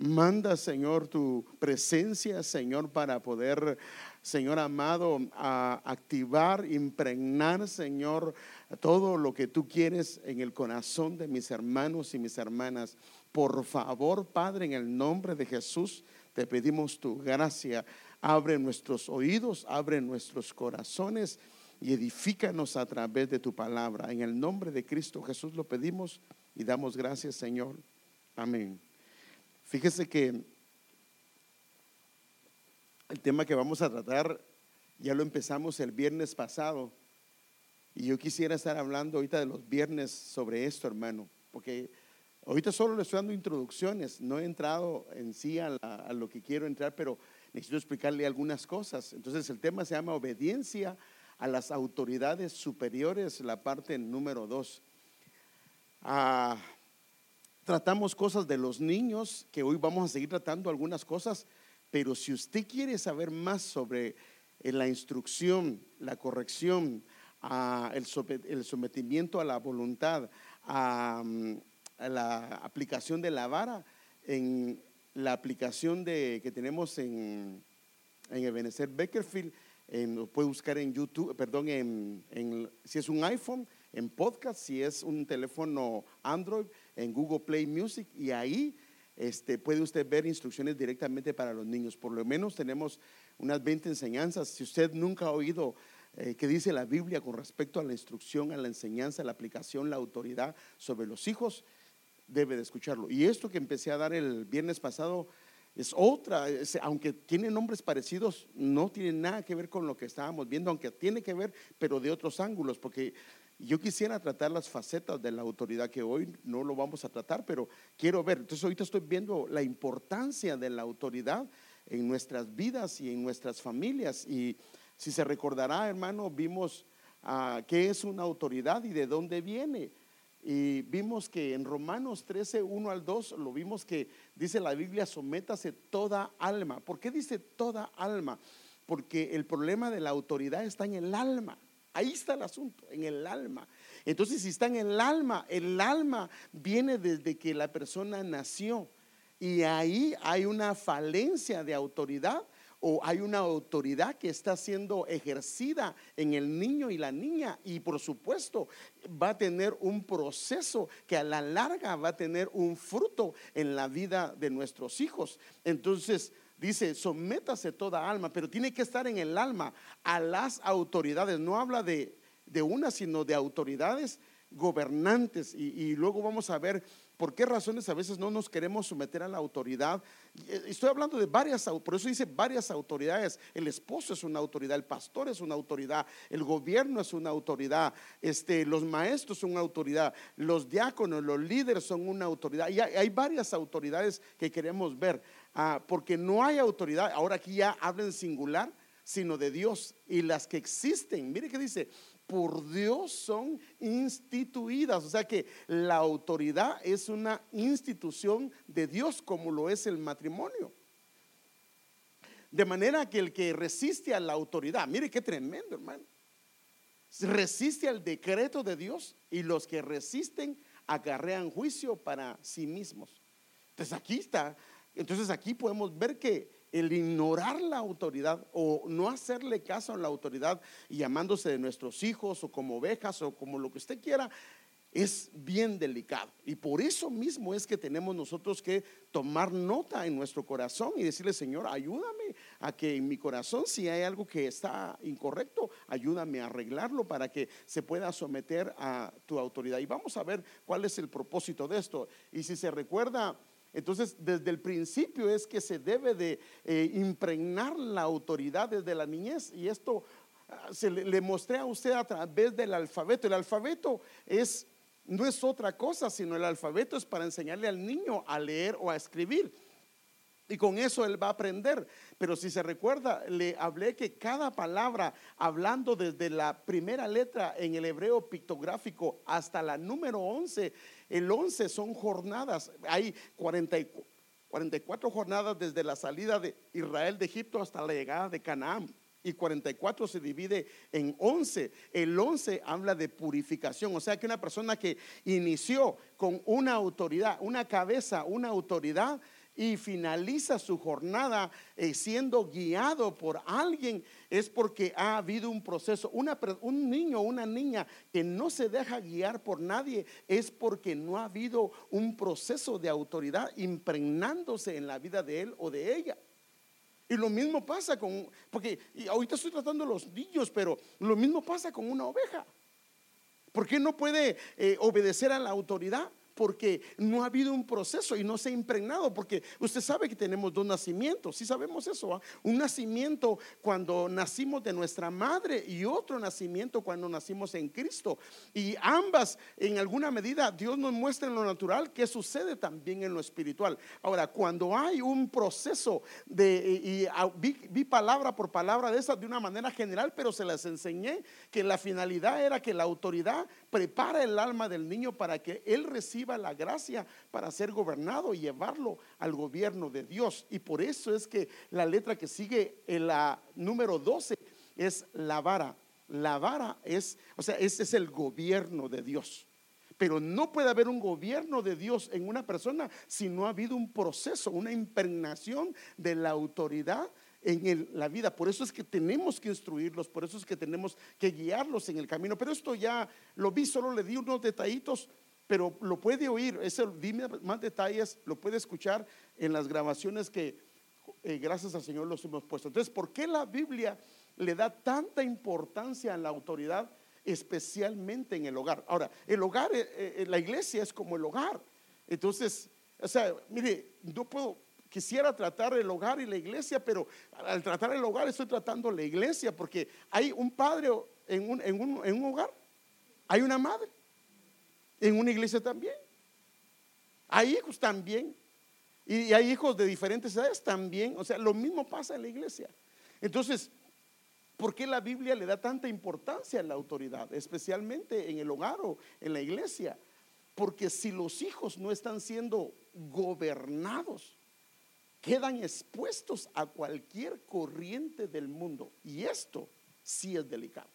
Manda, Señor, tu presencia, Señor, para poder, Señor amado, a activar, impregnar, Señor, todo lo que tú quieres en el corazón de mis hermanos y mis hermanas. Por favor, Padre, en el nombre de Jesús, te pedimos tu gracia. Abre nuestros oídos, abre nuestros corazones y edifícanos a través de tu palabra. En el nombre de Cristo Jesús lo pedimos y damos gracias, Señor. Amén. Fíjese que el tema que vamos a tratar ya lo empezamos el viernes pasado y yo quisiera estar hablando ahorita de los viernes sobre esto, hermano, porque ahorita solo le estoy dando introducciones, no he entrado en sí a, lo que quiero entrar, pero necesito explicarle algunas cosas. Entonces el tema se llama obediencia a las autoridades superiores, la parte número dos. Ah, tratamos cosas de los niños, que hoy vamos a seguir tratando algunas cosas, pero si usted quiere saber más sobre eh, la instrucción, la corrección, el, sometimiento a la voluntad, a, la aplicación de la vara, en la aplicación de, que tenemos en, en Ebenezer Beckerfield, lo puede buscar en YouTube, perdón, en, si es un iPhone, en podcast, si es un teléfono Android, en Google Play Music y ahí este, puede usted ver instrucciones directamente para los niños. Por lo menos tenemos unas 20 enseñanzas. Si usted nunca ha oído eh, qué dice la Biblia con respecto a la instrucción, a la enseñanza, a la aplicación, la autoridad sobre los hijos, debe de escucharlo. Y esto que empecé a dar el viernes pasado es otra, aunque tiene nombres parecidos, no tiene nada que ver con lo que estábamos viendo, aunque tiene que ver, pero de otros ángulos, porque yo quisiera tratar las facetas de la autoridad que hoy no lo vamos a tratar, pero quiero ver. Entonces ahorita estoy viendo la importancia de la autoridad en nuestras vidas y en nuestras familias. Y si se recordará, hermano, vimos uh, qué es una autoridad y de dónde viene. Y vimos que en Romanos 13, 1 al 2, lo vimos que dice la Biblia, sométase toda alma. ¿Por qué dice toda alma? Porque el problema de la autoridad está en el alma. Ahí está el asunto, en el alma. Entonces, si está en el alma, el alma viene desde que la persona nació. Y ahí hay una falencia de autoridad o hay una autoridad que está siendo ejercida en el niño y la niña y por supuesto va a tener un proceso que a la larga va a tener un fruto en la vida de nuestros hijos. Entonces, dice, sométase toda alma, pero tiene que estar en el alma a las autoridades. No habla de, de una, sino de autoridades gobernantes. Y, luego vamos a ver por qué razones a veces no nos queremos someter a la autoridad. Eh, estoy hablando de varias, por eso dice varias autoridades. El esposo es una autoridad, el pastor es una autoridad, el gobierno es una autoridad, este, los maestros son una autoridad, los diáconos, los líderes son una autoridad. Y hay varias autoridades que queremos ver. Ah, porque no hay autoridad, ahora aquí ya habla en singular, sino de Dios. Y las que existen, mire que dice, por Dios son instituidas. O sea que la autoridad es una institución de Dios como lo es el matrimonio. De manera que el que resiste a la autoridad, mire qué tremendo hermano, resiste al decreto de Dios y los que resisten acarrean juicio para sí mismos. Entonces aquí está entonces aquí podemos ver que el ignorar la autoridad o no hacerle caso a la autoridad y llamándose de nuestros hijos o como ovejas o como lo que usted quiera, es bien delicado. Y por eso mismo es que tenemos nosotros que tomar nota en nuestro corazón y decirle, Señor, ayúdame a que en mi corazón, si hay algo que está incorrecto, ayúdame a arreglarlo para que se pueda someter a tu autoridad. Y vamos a ver cuál es el propósito de esto. Y si se recuerda entonces, desde el principio es que se debe de eh, impregnar la autoridad desde la niñez y esto ah, se le, mostré a usted a través del alfabeto. El alfabeto es no es otra cosa, sino el alfabeto es para enseñarle al niño a leer o a escribir. Y con eso él va a aprender. Pero si se recuerda, le hablé que cada palabra, hablando desde la primera letra en el hebreo pictográfico hasta la número 11, el 11 son jornadas. Hay 44 jornadas desde la salida de Israel de Egipto hasta la llegada de Canaán. Y 44 se divide en 11. El 11 habla de purificación. O sea que una persona que inició con una autoridad, una cabeza, una autoridad, y finaliza su jornada eh, siendo guiado por alguien, es porque ha habido un proceso. un niño o una niña que no se deja guiar por nadie es porque no ha habido un proceso de autoridad impregnándose en la vida de él o de ella. Y lo mismo pasa con, porque ahorita estoy tratando los niños, pero lo mismo pasa con una oveja. ¿Por qué no puede eh, obedecer a la autoridad? Porque no ha habido un proceso y no se ha impregnado, porque usted sabe que tenemos dos nacimientos, si sabemos eso, ¿ah? un nacimiento cuando nacimos de nuestra madre y otro nacimiento cuando nacimos en Cristo. Y ambas, en alguna medida, Dios nos muestra en lo natural que sucede también en lo espiritual. Ahora, cuando hay un proceso de, y, ah, vi, palabra por palabra de esa de una manera general, pero se las enseñé que la finalidad era que la autoridad prepara el alma del niño para que él reciba la gracia para ser gobernado y llevarlo al gobierno de Dios. Y por eso es que la letra que sigue en la número 12 es la vara. La vara es, o sea, ese es el gobierno de Dios. Pero no puede haber un gobierno de Dios en una persona si no ha habido un proceso, una impregnación de la autoridad en la vida. Por eso es que tenemos que instruirlos, por eso es que tenemos que guiarlos en el camino. Pero esto ya lo vi, solo le di unos detallitos pero lo puede oír, ese, dime más detalles, lo puede escuchar en las grabaciones que eh, gracias al Señor los hemos puesto. Entonces, ¿por qué la Biblia le da tanta importancia a la autoridad, especialmente en el hogar? Ahora, el hogar, eh, eh, la iglesia es como el hogar. Entonces, o sea, mire, no puedo, quisiera tratar el hogar y la iglesia, pero al tratar el hogar estoy tratando la iglesia, porque hay un padre en un, en un, en un hogar, hay una madre. En una iglesia también. Hay hijos también. Y hay hijos de diferentes edades también. O sea, lo mismo pasa en la iglesia. Entonces, ¿por qué la Biblia le da tanta importancia a la autoridad? Especialmente en el hogar o en la iglesia. Porque si los hijos no están siendo gobernados, quedan expuestos a cualquier corriente del mundo. Y esto sí es delicado.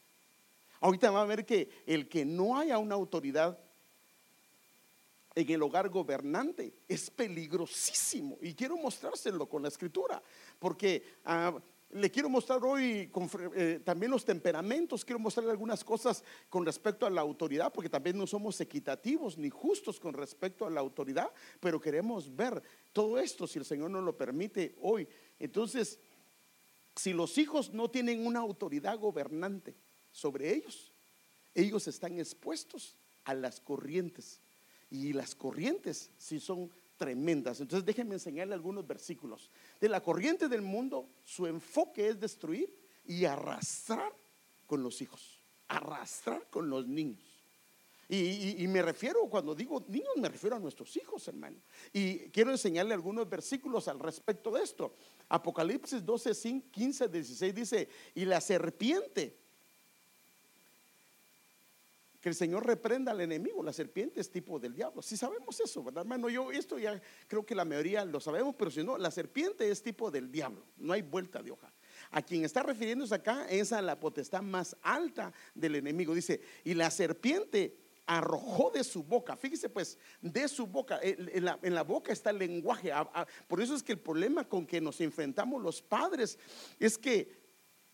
Ahorita va a ver que el que no haya una autoridad en el hogar gobernante es peligrosísimo. Y quiero mostrárselo con la escritura, porque ah, le quiero mostrar hoy eh, también los temperamentos, quiero mostrarle algunas cosas con respecto a la autoridad, porque también no somos equitativos ni justos con respecto a la autoridad, pero queremos ver todo esto si el Señor nos lo permite hoy. Entonces, si los hijos no tienen una autoridad gobernante sobre ellos, ellos están expuestos a las corrientes y las corrientes sí son tremendas. Entonces déjenme enseñarle algunos versículos. De la corriente del mundo, su enfoque es destruir y arrastrar con los hijos, arrastrar con los niños. Y, me refiero, cuando digo niños, me refiero a nuestros hijos, hermano. Y quiero enseñarle algunos versículos al respecto de esto. Apocalipsis 12, 15, 16 dice, y la serpiente que el Señor reprenda al enemigo. La serpiente es tipo del diablo. Si sabemos eso, ¿verdad, hermano? Yo esto ya creo que la mayoría lo sabemos, pero si no, la serpiente es tipo del diablo. No hay vuelta de hoja. A quien está refiriéndose acá es a la potestad más alta del enemigo. Dice, y la serpiente arrojó de su boca. Fíjese pues, de su boca, en la, boca está el lenguaje. Por eso es que el problema con que nos enfrentamos los padres es que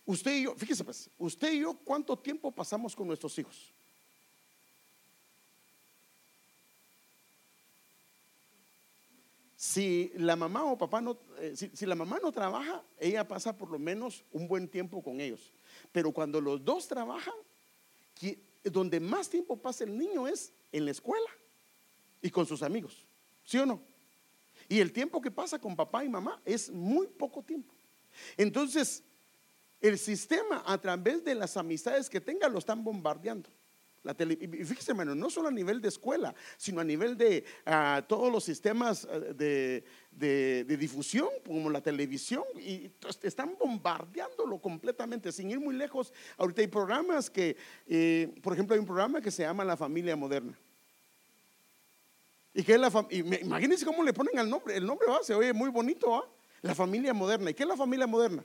usted y yo, fíjese pues, usted y yo, ¿cuánto tiempo pasamos con nuestros hijos? Si la mamá o papá no, eh, si, la mamá no trabaja, ella pasa por lo menos un buen tiempo con ellos. Pero cuando los dos trabajan, donde más tiempo pasa el niño es en la escuela y con sus amigos. ¿Sí o no? Y el tiempo que pasa con papá y mamá es muy poco tiempo. Entonces, el sistema a través de las amistades que tenga lo están bombardeando. La y fíjese, hermano, no solo a nivel de escuela, sino a nivel de ah, todos los sistemas ah, de, difusión, como la televisión, y están bombardeándolo completamente, sin ir muy lejos. Ahorita hay programas que, eh, por ejemplo, hay un programa que se llama La Familia Moderna. Y que es la imagínense cómo le ponen al nombre. El nombre va, se oye muy bonito, La familia moderna. ¿Y qué es la familia moderna?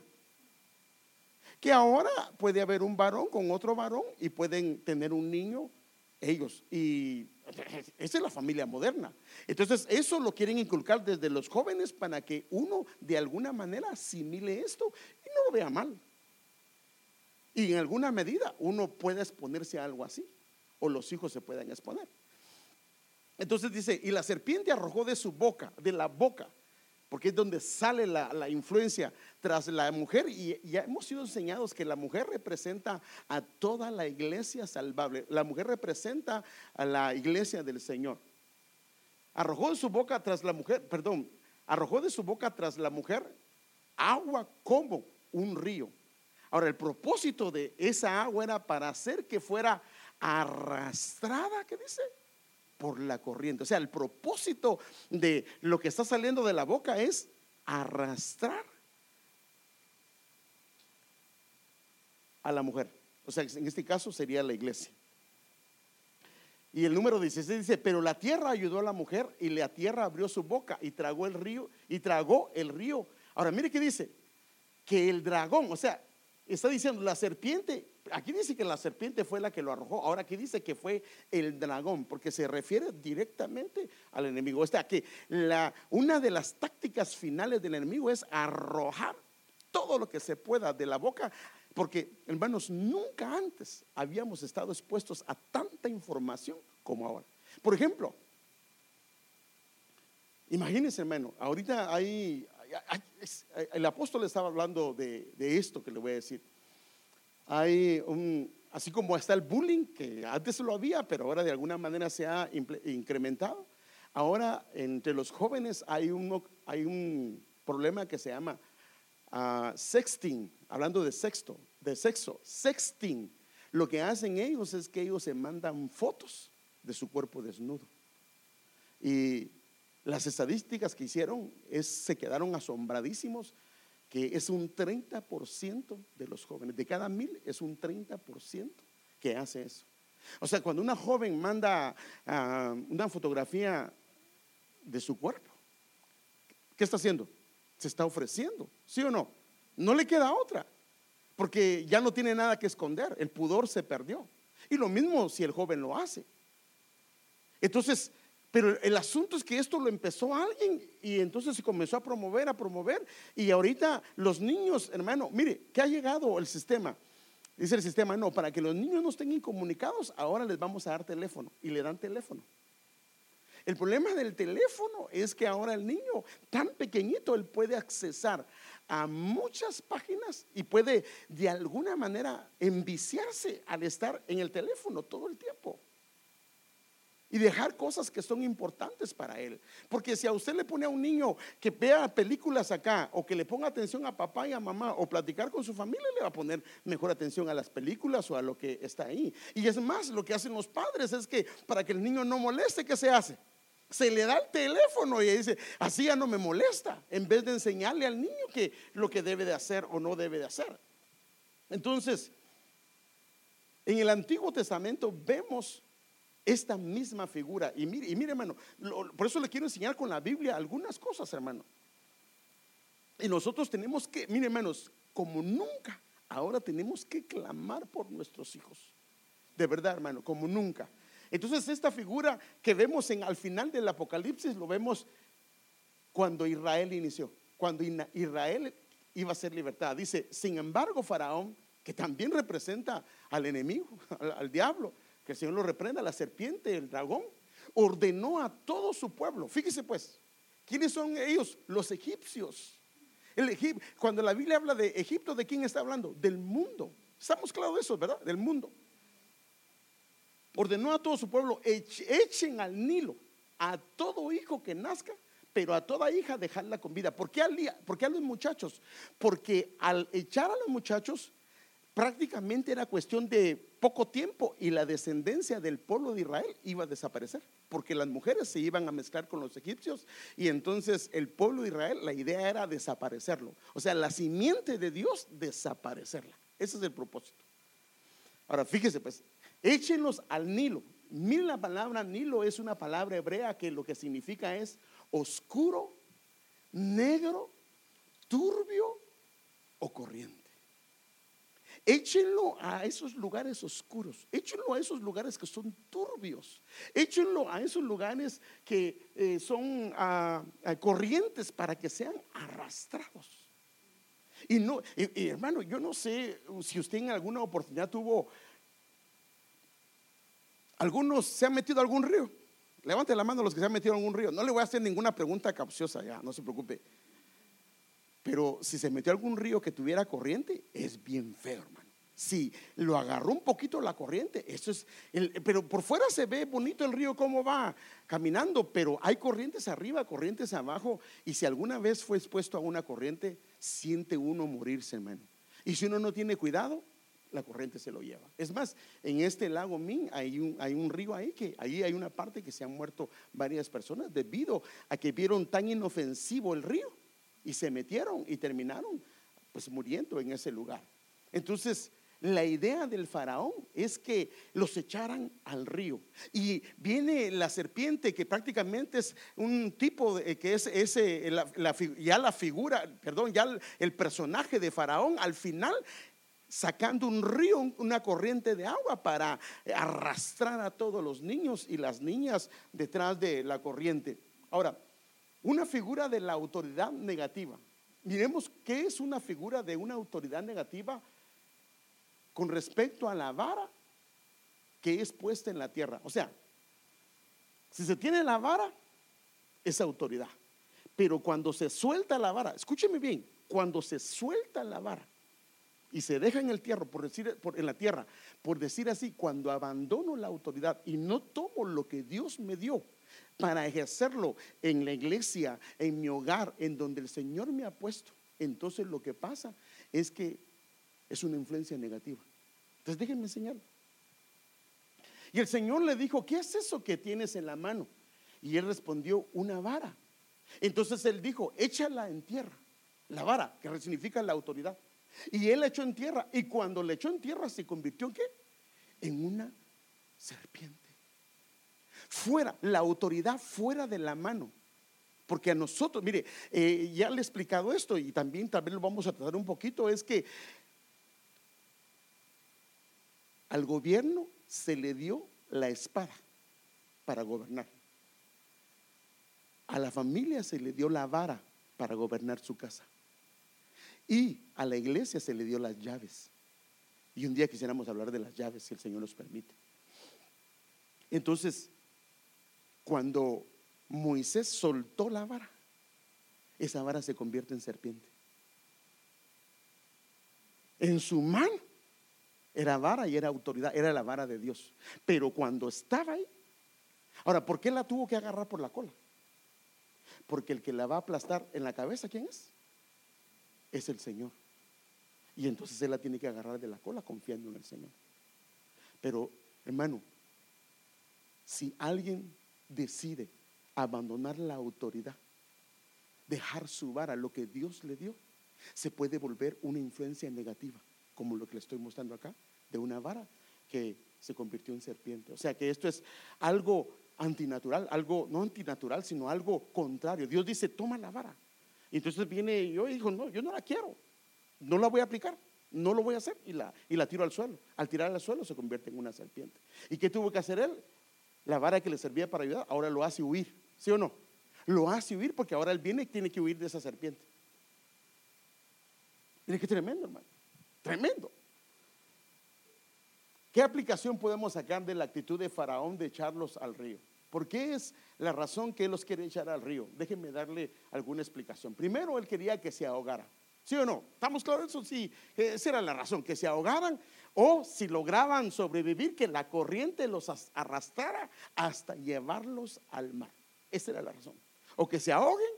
Que ahora puede haber un varón con otro varón y pueden tener un niño ellos. Y esa es la familia moderna. Entonces, eso lo quieren inculcar desde los jóvenes para que uno de alguna manera asimile esto y no lo vea mal. Y en alguna medida uno puede exponerse a algo así, o los hijos se puedan exponer. Entonces dice, y la serpiente arrojó de su boca, de la boca, porque es donde sale la, influencia tras la mujer. Y ya hemos sido enseñados que la mujer representa a toda la iglesia salvable. La mujer representa a la iglesia del Señor. Arrojó de su boca tras la mujer, perdón, arrojó de su boca tras la mujer agua como un río. Ahora, el propósito de esa agua era para hacer que fuera arrastrada, ¿qué dice? Por la corriente. O sea, el propósito de lo que está saliendo de la boca es arrastrar a la mujer. O sea, en este caso sería la iglesia. Y el número 16 dice, pero la tierra ayudó a la mujer y la tierra abrió su boca y tragó el río y tragó el río. Ahora, mire qué dice, que el dragón, o sea, está diciendo, la serpiente aquí dice que la serpiente fue la que lo arrojó. Ahora aquí dice que fue el dragón, porque se refiere directamente al enemigo. O sea, que la, una de las tácticas finales del enemigo es arrojar todo lo que se pueda de la boca, porque hermanos, nunca antes habíamos estado expuestos a tanta información como ahora. Por ejemplo, imagínense hermano, ahorita hay, el apóstol estaba hablando de esto que le voy a decir hay así como está el bullying, que antes lo había, pero ahora de alguna manera se ha incrementado. Ahora entre los jóvenes hay un, hay un problema que se llama uh, sexting, hablando de sexto, de sexo, sexting. Lo que hacen ellos es que ellos se mandan fotos de su cuerpo desnudo. Y las estadísticas que hicieron es, se quedaron asombradísimos que es un 30% de los jóvenes, de cada mil es un 30% que hace eso. O sea, cuando una joven manda ah, una fotografía de su cuerpo, ¿qué está haciendo? Se está ofreciendo, ¿sí o no? No le queda otra, porque ya no tiene nada que esconder, el pudor se perdió. Y lo mismo si el joven lo hace. Entonces, pero el asunto es que esto lo empezó alguien y entonces se comenzó a promover, a promover. Y ahorita los niños, hermano, mire, ¿qué ha llegado el sistema? Dice el sistema, no, para que los niños no estén incomunicados, ahora les vamos a dar teléfono. Y le dan teléfono. El problema del teléfono es que ahora el niño, tan pequeñito, él puede accesar a muchas páginas y puede de alguna manera enviciarse al estar en el teléfono todo el tiempo y dejar cosas que son importantes para él. Porque si a usted le pone a un niño que vea películas acá o que le ponga atención a papá y a mamá o platicar con su familia, le va a poner mejor atención a las películas o a lo que está ahí. Y es más, lo que hacen los padres es que para que el niño no moleste, ¿qué se hace? Se le da el teléfono y dice, así ya no me molesta, en vez de enseñarle al niño que lo que debe de hacer o no debe de hacer. Entonces, en el Antiguo Testamento vemos esta misma figura. Y mire, y mire hermano, por eso le quiero enseñar con la Biblia algunas cosas, hermano. Y nosotros tenemos que, mire hermanos, como nunca, ahora tenemos que clamar por nuestros hijos. De verdad, hermano, como nunca. Entonces, esta figura que vemos en al final del Apocalipsis, lo vemos cuando Israel inició, cuando Israel iba a ser libertad. Dice, sin embargo, Faraón, que también representa al enemigo, al diablo, que el Señor lo reprenda, la serpiente, el dragón, ordenó a todo su pueblo. Fíjese pues, ¿quiénes son ellos? Los egipcios. El cuando la Biblia habla de Egipto, ¿de quién está hablando? Del mundo. Estamos claros de eso, ¿verdad? Del mundo. Ordenó a todo su pueblo, echen al Nilo a todo hijo que nazca, pero a toda hija dejarla con vida. ¿Por qué, al, ¿Por qué a los muchachos? Porque al echar a los muchachos, prácticamente era cuestión de poco tiempo y la descendencia del pueblo de Israel iba a desaparecer, porque las mujeres se iban a mezclar con los egipcios y entonces el pueblo de Israel, la idea era desaparecerlo. O sea, la simiente de Dios, desaparecerla. Ese es el propósito. Ahora, fíjese pues, échenlos al Nilo. Mira la palabra Nilo es una palabra hebrea que lo que significa es oscuro, negro, turbio o corriente. Échenlo a esos lugares oscuros, échenlo a esos lugares que son turbios, échenlo a esos lugares que eh, son ah, ah, corrientes para que sean arrastrados. Y no, hermano, yo no sé si usted en alguna oportunidad tuvo, algunos se han metido a algún río. Levante la mano los que se han metido a algún río. No le voy a hacer ninguna pregunta capciosa ya, no se preocupe. Pero si se metió a algún río que tuviera corriente, es bien feo. Si lo agarró un poquito la corriente, eso es, pero por fuera se ve bonito el río cómo va caminando, pero hay corrientes arriba, corrientes abajo, y si alguna vez fue expuesto a una corriente, siente uno morirse, hermano. Y si uno no tiene cuidado, la corriente se lo lleva. Es más, en este lago Min hay un, hay un río ahí que ahí hay una parte que se han muerto varias personas debido a que vieron tan inofensivo el río y se metieron y terminaron pues muriendo en ese lugar. Entonces, la idea del faraón es que los echaran al río. Y viene la serpiente, que prácticamente es un tipo de, que es ese, ya la figura, perdón, ya el personaje de faraón, al final sacando un río, una corriente de agua para arrastrar a todos los niños y las niñas detrás de la corriente. Ahora, una figura de la autoridad negativa. Miremos qué es una figura de una autoridad negativa con respecto a la vara que es puesta en la tierra. O sea, si se tiene la vara, es autoridad. Pero cuando se suelta la vara, escúcheme bien, cuando se suelta la vara y se deja en el tierra, por decir, en la tierra, por decir así, cuando abandono la autoridad y no tomo lo que Dios me dio, para ejercerlo en la iglesia, en mi hogar, en donde el Señor me ha puesto, entonces lo que pasa es que es una influencia negativa. Entonces déjenme enseñarlo. Y el Señor le dijo, ¿qué es eso que tienes en la mano? Y él respondió, una vara. Entonces él dijo, échala en tierra. La vara, que significa la autoridad. Y él la echó en tierra. Y cuando le echó en tierra, se convirtió en qué? En una serpiente fuera, la autoridad fuera de la mano. Porque a nosotros, mire, eh, ya le he explicado esto y también tal vez lo vamos a tratar un poquito, es que al gobierno se le dio la espada para gobernar. A la familia se le dio la vara para gobernar su casa. Y a la iglesia se le dio las llaves. Y un día quisiéramos hablar de las llaves, si el Señor nos permite. Entonces, cuando Moisés soltó la vara, esa vara se convierte en serpiente. En su mano era vara y era autoridad, era la vara de Dios. Pero cuando estaba ahí, ahora, ¿por qué la tuvo que agarrar por la cola? Porque el que la va a aplastar en la cabeza, ¿quién es? Es el Señor. Y entonces él la tiene que agarrar de la cola confiando en el Señor. Pero, hermano, si alguien decide abandonar la autoridad, dejar su vara, lo que Dios le dio, se puede volver una influencia negativa, como lo que le estoy mostrando acá, de una vara que se convirtió en serpiente. O sea que esto es algo antinatural, algo no antinatural, sino algo contrario. Dios dice, toma la vara. Y entonces viene yo y dijo, no, yo no la quiero, no la voy a aplicar, no lo voy a hacer y la, y la tiro al suelo. Al tirar al suelo se convierte en una serpiente. ¿Y qué tuvo que hacer él? la vara que le servía para ayudar, ahora lo hace huir, ¿sí o no? Lo hace huir porque ahora él viene y tiene que huir de esa serpiente. Mire qué tremendo, hermano. Tremendo. ¿Qué aplicación podemos sacar de la actitud de Faraón de echarlos al río? ¿Por qué es la razón que él los quiere echar al río? Déjenme darle alguna explicación. Primero, él quería que se ahogara. ¿Sí o no? ¿Estamos claros? Eso sí, esa era la razón, que se ahogaran o si lograban sobrevivir, que la corriente los arrastrara hasta llevarlos al mar. Esa era la razón. O que se ahoguen,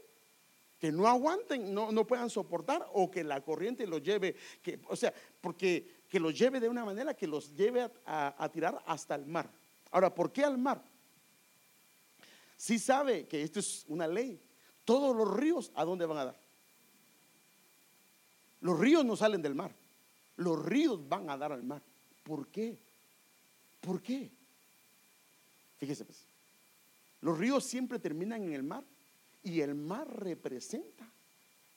que no aguanten, no, no puedan soportar, o que la corriente los lleve, que, o sea, porque que los lleve de una manera que los lleve a, a tirar hasta el mar. Ahora, ¿por qué al mar? Si sabe que esto es una ley. Todos los ríos, ¿a dónde van a dar? Los ríos no salen del mar. Los ríos van a dar al mar. ¿Por qué? ¿Por qué? Fíjese pues. Los ríos siempre terminan en el mar y el mar representa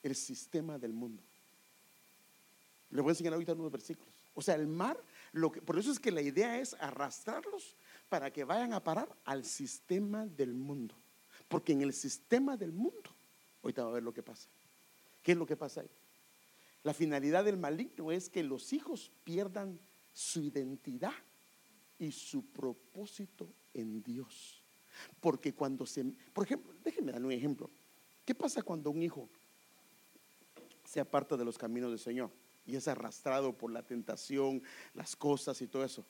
el sistema del mundo. Le voy a enseñar ahorita unos versículos. O sea, el mar, lo que, por eso es que la idea es arrastrarlos para que vayan a parar al sistema del mundo. Porque en el sistema del mundo, ahorita va a ver lo que pasa. ¿Qué es lo que pasa ahí? La finalidad del maligno es que los hijos pierdan su identidad y su propósito en Dios. Porque cuando se, por ejemplo, déjenme dar un ejemplo. ¿Qué pasa cuando un hijo se aparta de los caminos del Señor y es arrastrado por la tentación, las cosas y todo eso?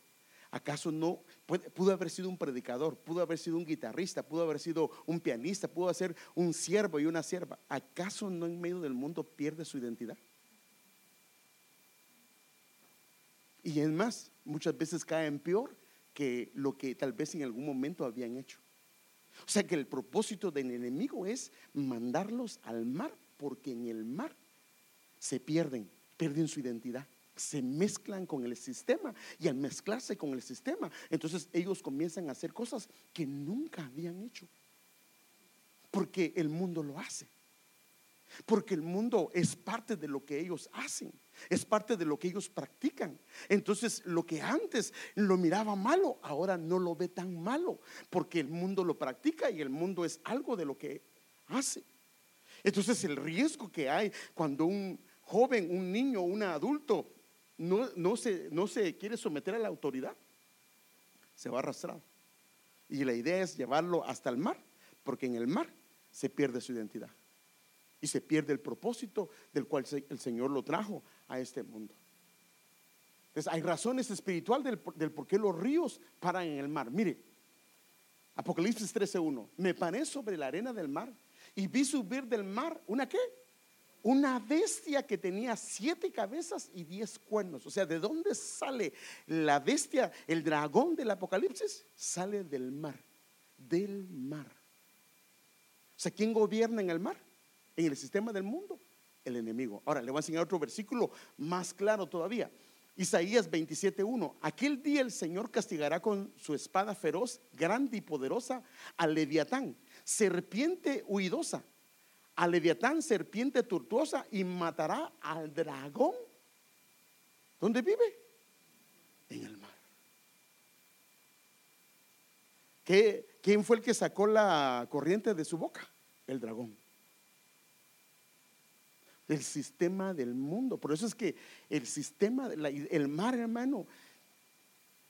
¿Acaso no pudo haber sido un predicador, pudo haber sido un guitarrista, pudo haber sido un pianista, pudo ser un siervo y una sierva? ¿Acaso no en medio del mundo pierde su identidad? Y es más, muchas veces caen peor que lo que tal vez en algún momento habían hecho. O sea que el propósito del enemigo es mandarlos al mar, porque en el mar se pierden, pierden su identidad, se mezclan con el sistema y al mezclarse con el sistema, entonces ellos comienzan a hacer cosas que nunca habían hecho, porque el mundo lo hace. Porque el mundo es parte de lo que ellos hacen, es parte de lo que ellos practican. Entonces, lo que antes lo miraba malo, ahora no lo ve tan malo, porque el mundo lo practica y el mundo es algo de lo que hace. Entonces, el riesgo que hay cuando un joven, un niño, un adulto no, no, se, no se quiere someter a la autoridad, se va arrastrado. Y la idea es llevarlo hasta el mar, porque en el mar se pierde su identidad y se pierde el propósito del cual el Señor lo trajo a este mundo. Entonces hay razones espirituales del, por qué los ríos paran en el mar. Mire, Apocalipsis 13:1, me paré sobre la arena del mar y vi subir del mar una qué? Una bestia que tenía siete cabezas y diez cuernos. O sea, ¿de dónde sale la bestia, el dragón del Apocalipsis? Sale del mar, del mar. O sea, ¿quién gobierna en el mar? En el sistema del mundo? El enemigo. Ahora le voy a enseñar otro versículo más claro todavía. Isaías 27:1. Aquel día el Señor castigará con su espada feroz, grande y poderosa, al leviatán, serpiente huidosa, al leviatán, serpiente tortuosa, y matará al dragón. ¿Dónde vive? En el mar. ¿Quién fue el que sacó la corriente de su boca? El dragón el sistema del mundo. Por eso es que el sistema, el mar, hermano,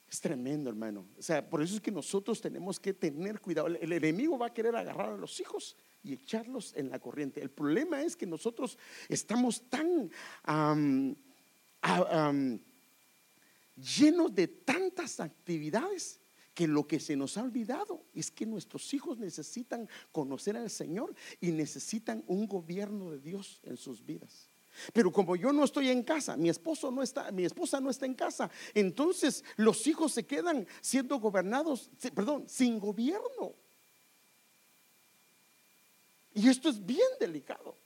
es tremendo, hermano. O sea, por eso es que nosotros tenemos que tener cuidado. El, enemigo va a querer agarrar a los hijos y echarlos en la corriente. El problema es que nosotros estamos tan llenos de tantas actividades que lo que se nos ha olvidado es que nuestros hijos necesitan conocer al Señor y necesitan un gobierno de Dios en sus vidas. Pero como yo no estoy en casa, mi esposo no está, mi esposa no está en casa, entonces los hijos se quedan siendo gobernados, perdón, sin gobierno. Y esto es bien delicado.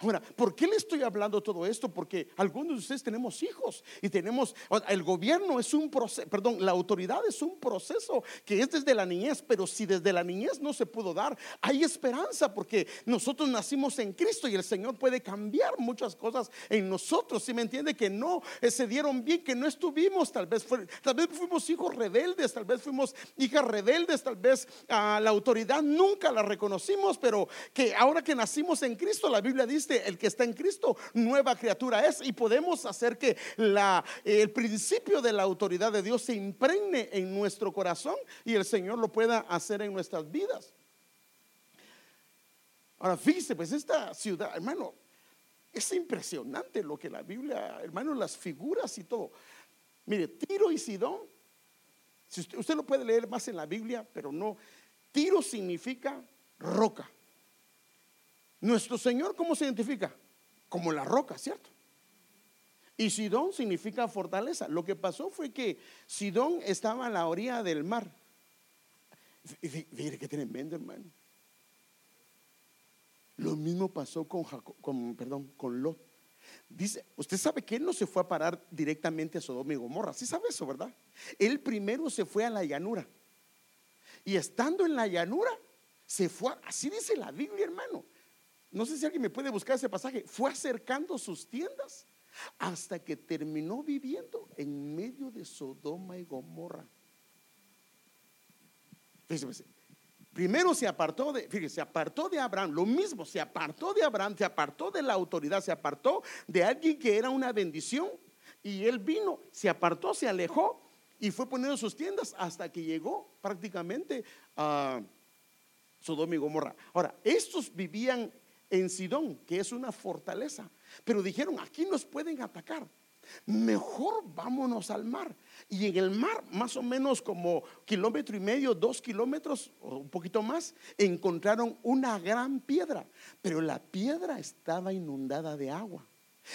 Ahora, ¿por qué le estoy hablando todo esto? Porque algunos de ustedes tenemos hijos y tenemos, el gobierno es un proceso, perdón, la autoridad es un proceso que es desde la niñez, pero si desde la niñez no se pudo dar, hay esperanza porque nosotros nacimos en Cristo y el Señor puede cambiar muchas cosas en nosotros. Si me entiende que no eh, se dieron bien, que no estuvimos, tal vez, tal vez fuimos hijos rebeldes, tal vez fuimos hijas rebeldes, tal vez a la autoridad nunca la reconocimos, pero que ahora que nacimos en Cristo, la Biblia dice el que está en Cristo, nueva criatura es. Y podemos hacer que el principio de la autoridad de Dios se impregne en nuestro corazón y el Señor lo pueda hacer en nuestras vidas. Ahora, fíjese, pues esta ciudad, hermano, es impresionante lo que la Biblia, hermano, las figuras y todo. Mire, Tiro y Sidón, si usted, usted lo puede leer más en la Biblia, pero no. Tiro significa roca. Nuestro Señor, ¿cómo se identifica? Como la roca, ¿cierto? Y Sidón significa fortaleza. Lo que pasó fue que Sidón estaba a la orilla del mar. Mire qué tremendo, hermano. Lo mismo pasó con, con, perdón, con Lot. Dice, usted sabe que él no se fue a parar directamente a Sodoma y Gomorra. Sí sabe eso, ¿verdad? Él primero se fue a la llanura. Y estando en la llanura, se fue, así dice la Biblia, hermano no sé si alguien me puede buscar ese pasaje, fue acercando sus tiendas hasta que terminó viviendo en medio de Sodoma y Gomorra. Fíjese, Primero se apartó de, fíjese, se apartó de Abraham, lo mismo, se apartó de Abraham, se apartó de la autoridad, se apartó de alguien que era una bendición y él vino, se apartó, se alejó y fue poniendo sus tiendas hasta que llegó prácticamente a Sodoma y Gomorra. Ahora, estos vivían en Sidón, que es una fortaleza, pero dijeron, aquí nos pueden atacar mejor vámonos al mar. Y en el mar, más o menos como kilómetro y medio, dos kilómetros o un poquito más, encontraron una gran piedra, pero la piedra estaba inundada de agua.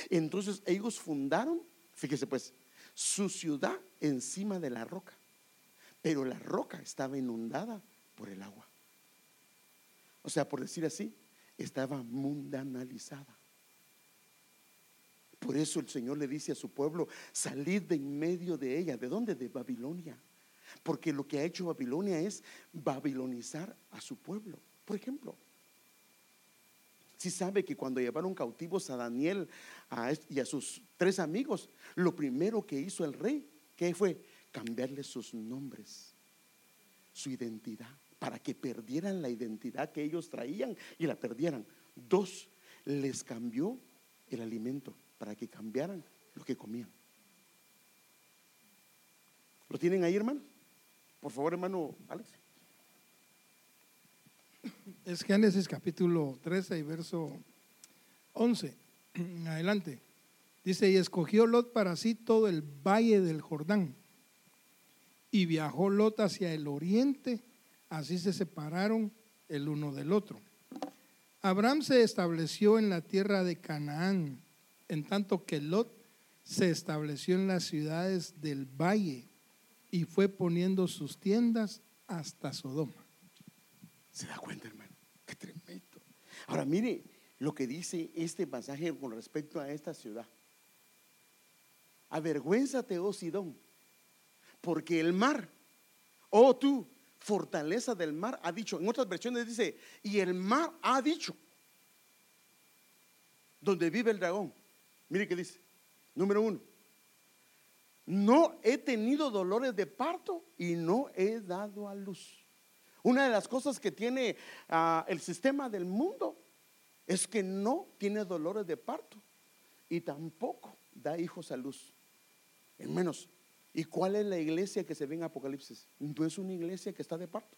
Entonces ellos fundaron, fíjese pues, su ciudad encima de la roca, pero la roca estaba inundada por el agua. O sea, por decir así, estaba mundanalizada. Por eso el Señor le dice a su pueblo, salid de en medio de ella. ¿De dónde? De Babilonia. Porque lo que ha hecho Babilonia es babilonizar a su pueblo. Por ejemplo, si sabe que cuando llevaron cautivos a Daniel y a sus tres amigos, lo primero que hizo el rey, ¿qué fue? Cambiarle sus nombres, su identidad, para que perdieran la identidad que ellos traían y la perdieran. Dos, les cambió el alimento para que cambiaran lo que comían. ¿Lo tienen ahí, hermano? Por favor, hermano Alex. Es Génesis capítulo 13 y verso 11. Adelante. Dice, y escogió Lot para sí todo el valle del Jordán. Y viajó Lot hacia el oriente, así se separaron el uno del otro. Abraham se estableció en la tierra de Canaán en tanto que Lot se estableció en las ciudades del valle y fue poniendo sus tiendas hasta Sodoma. ¿Se da cuenta, hermano? Qué tremendo. Ahora mire lo que dice este pasaje con respecto a esta ciudad. Avergüénzate, oh Sidón, porque el mar, oh tú, fortaleza del mar, ha dicho, en otras versiones dice, y el mar ha dicho, donde vive el dragón, Mire qué dice. Número uno. No he tenido dolores de parto y no he dado a luz. Una de las cosas que tiene ah, el sistema del mundo es que no tiene dolores de parto y tampoco da hijos a luz. menos ¿y cuál es la iglesia que se ve en Apocalipsis? No es una iglesia que está de parto.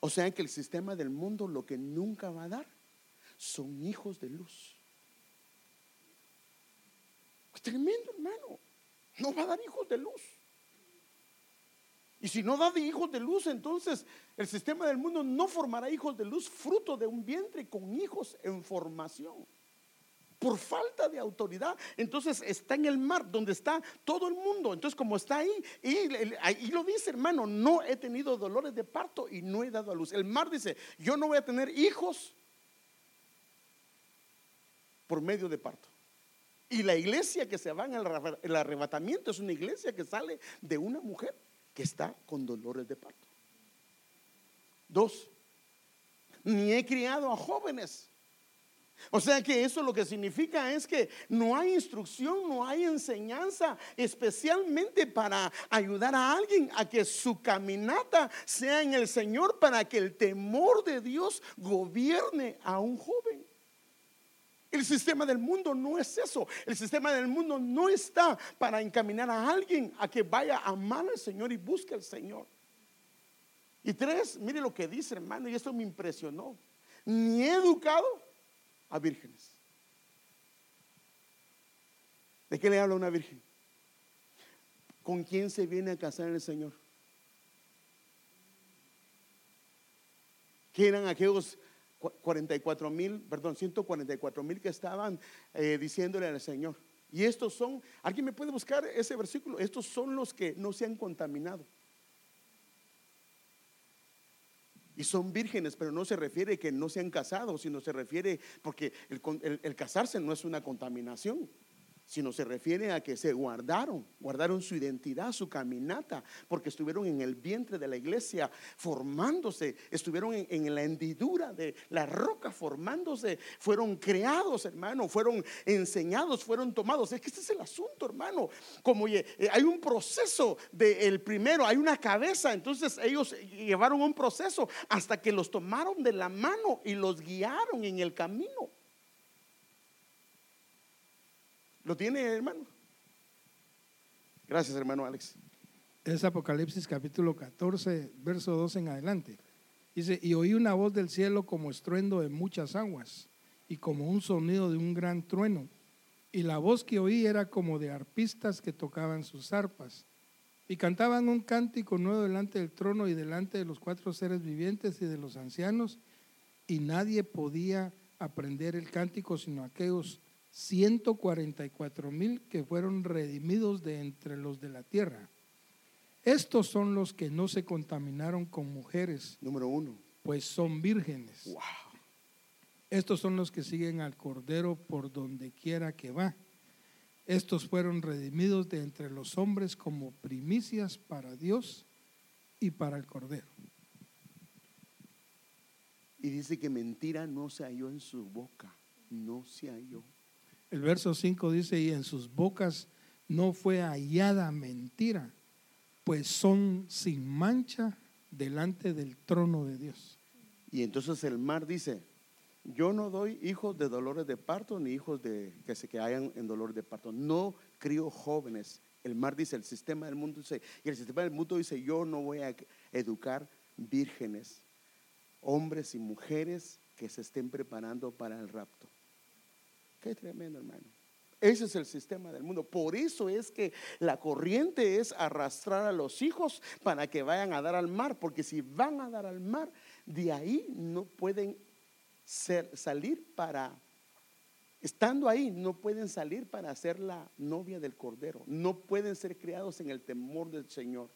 O sea que el sistema del mundo lo que nunca va a dar son hijos de luz. Tremendo, hermano. No va a dar hijos de luz. Y si no da de hijos de luz, entonces el sistema del mundo no formará hijos de luz fruto de un vientre con hijos en formación. Por falta de autoridad, entonces está en el mar donde está todo el mundo. Entonces, como está ahí, y, lo dice, hermano, no he tenido dolores de parto y no he dado a luz. El mar dice: Yo no voy a tener hijos por medio de parto. Y la iglesia que se va en el arrebatamiento es una iglesia que sale de una mujer que está con dolores de parto. Dos, ni he criado a jóvenes. O sea que eso lo que significa es que no hay instrucción, no hay enseñanza, especialmente para ayudar a alguien a que su caminata sea en el Señor, para que el temor de Dios gobierne a un joven. El sistema del mundo no es eso. El sistema del mundo no está para encaminar a alguien a que vaya a amar al Señor y busque al Señor. Y tres, mire lo que dice hermano, y esto me impresionó. Ni educado a vírgenes. ¿De qué le habla una virgen? ¿Con quién se viene a casar el Señor? ¿Quién eran aquellos 44 mil, perdón, 144 mil que estaban eh, diciéndole al Señor. Y estos son, ¿alguien me puede buscar ese versículo? Estos son los que no se han contaminado. Y son vírgenes, pero no se refiere que no se han casado, sino se refiere porque el casarse no es una contaminación, sino se refiere a que se guardaron, guardaron su identidad, su caminata, porque estuvieron en el vientre de la iglesia formándose, estuvieron en, la hendidura de la roca formándose, fueron creados, hermano, fueron enseñados, fueron tomados. Es que este es el asunto, hermano. Como eh, hay un proceso del primero, hay una cabeza, entonces ellos llevaron un proceso hasta que los tomaron de la mano y los guiaron en el camino. ¿Lo tiene, hermano? Gracias, hermano Alex. Es Apocalipsis capítulo 14, verso 2 en adelante. Dice, y oí una voz del cielo como estruendo de muchas aguas y como un sonido de un gran trueno. Y la voz que oí era como de arpistas que tocaban sus arpas. Y cantaban un cántico nuevo delante del trono y delante de los cuatro seres vivientes y de los ancianos. Y nadie podía aprender el cántico sino aquellos 144 mil que fueron redimidos de entre los de la tierra. Estos son los que no se contaminaron con mujeres. Número uno. Pues son vírgenes. Estos son los que siguen al Cordero por donde quiera que va. Estos fueron redimidos de entre los hombres como primicias para Dios y para el Cordero. Y dice que mentira no se halló en su boca, no se halló. El verso 5 dice, y en sus bocas no fue hallada mentira, pues son sin mancha delante del trono de Dios. Y entonces el mar dice, yo no doy hijos de dolores de parto ni hijos de que se que hayan en dolor de parto. No crío jóvenes. El mar dice, el sistema del mundo dice, y el sistema del mundo dice, yo no voy a educar vírgenes, hombres y mujeres que se estén preparando para el rapto. Qué tremendo, hermano. Ese es el sistema del mundo. Por eso es que la corriente es arrastrar a los hijos para que vayan a dar al mar, porque si van a dar al mar, de ahí no pueden ser, salir para, estando ahí, no pueden salir para ser la novia del Cordero. No pueden ser criados en el temor del Señor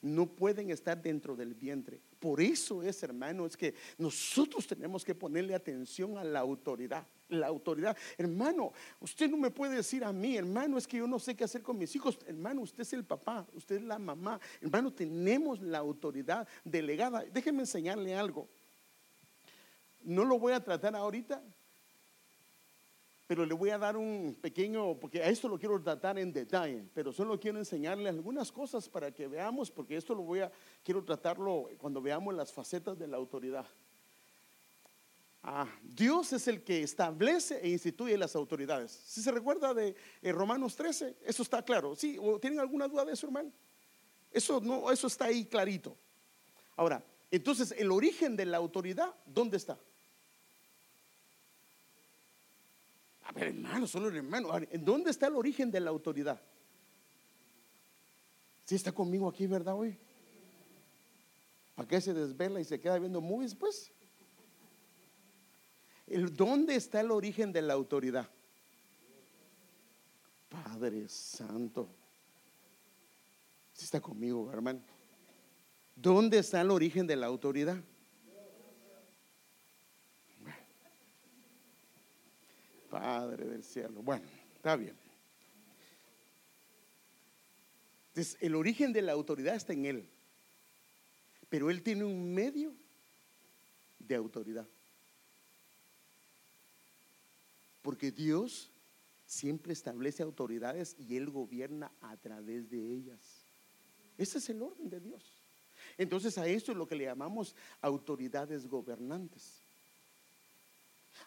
no pueden estar dentro del vientre. Por eso es, hermano, es que nosotros tenemos que ponerle atención a la autoridad. La autoridad, hermano, usted no me puede decir a mí, hermano, es que yo no sé qué hacer con mis hijos. Hermano, usted es el papá, usted es la mamá. Hermano, tenemos la autoridad delegada. Déjeme enseñarle algo. No lo voy a tratar ahorita, pero le voy a dar un pequeño, porque a esto lo quiero tratar en detalle, pero solo quiero enseñarle algunas cosas para que veamos, porque esto lo voy a, quiero tratarlo cuando veamos las facetas de la autoridad. Ah, Dios es el que establece e instituye las autoridades. Si se recuerda de eh, Romanos 13, eso está claro. ¿Sí? ¿O ¿Tienen alguna duda de eso, hermano? Eso, no, eso está ahí clarito. Ahora, entonces, el origen de la autoridad, ¿dónde está? A ver, hermano, solo hermano. ¿En dónde está el origen de la autoridad? Si está conmigo aquí, ¿verdad, hoy? ¿Para qué se desvela y se queda viendo movies, pues? ¿Dónde está el origen de la autoridad? Padre Santo. Si está conmigo, hermano. ¿Dónde está el origen de la autoridad? Padre del cielo. Bueno, está bien. Entonces, el origen de la autoridad está en Él. Pero Él tiene un medio de autoridad. Porque Dios siempre establece autoridades y Él gobierna a través de ellas. Ese es el orden de Dios. Entonces a esto es lo que le llamamos autoridades gobernantes.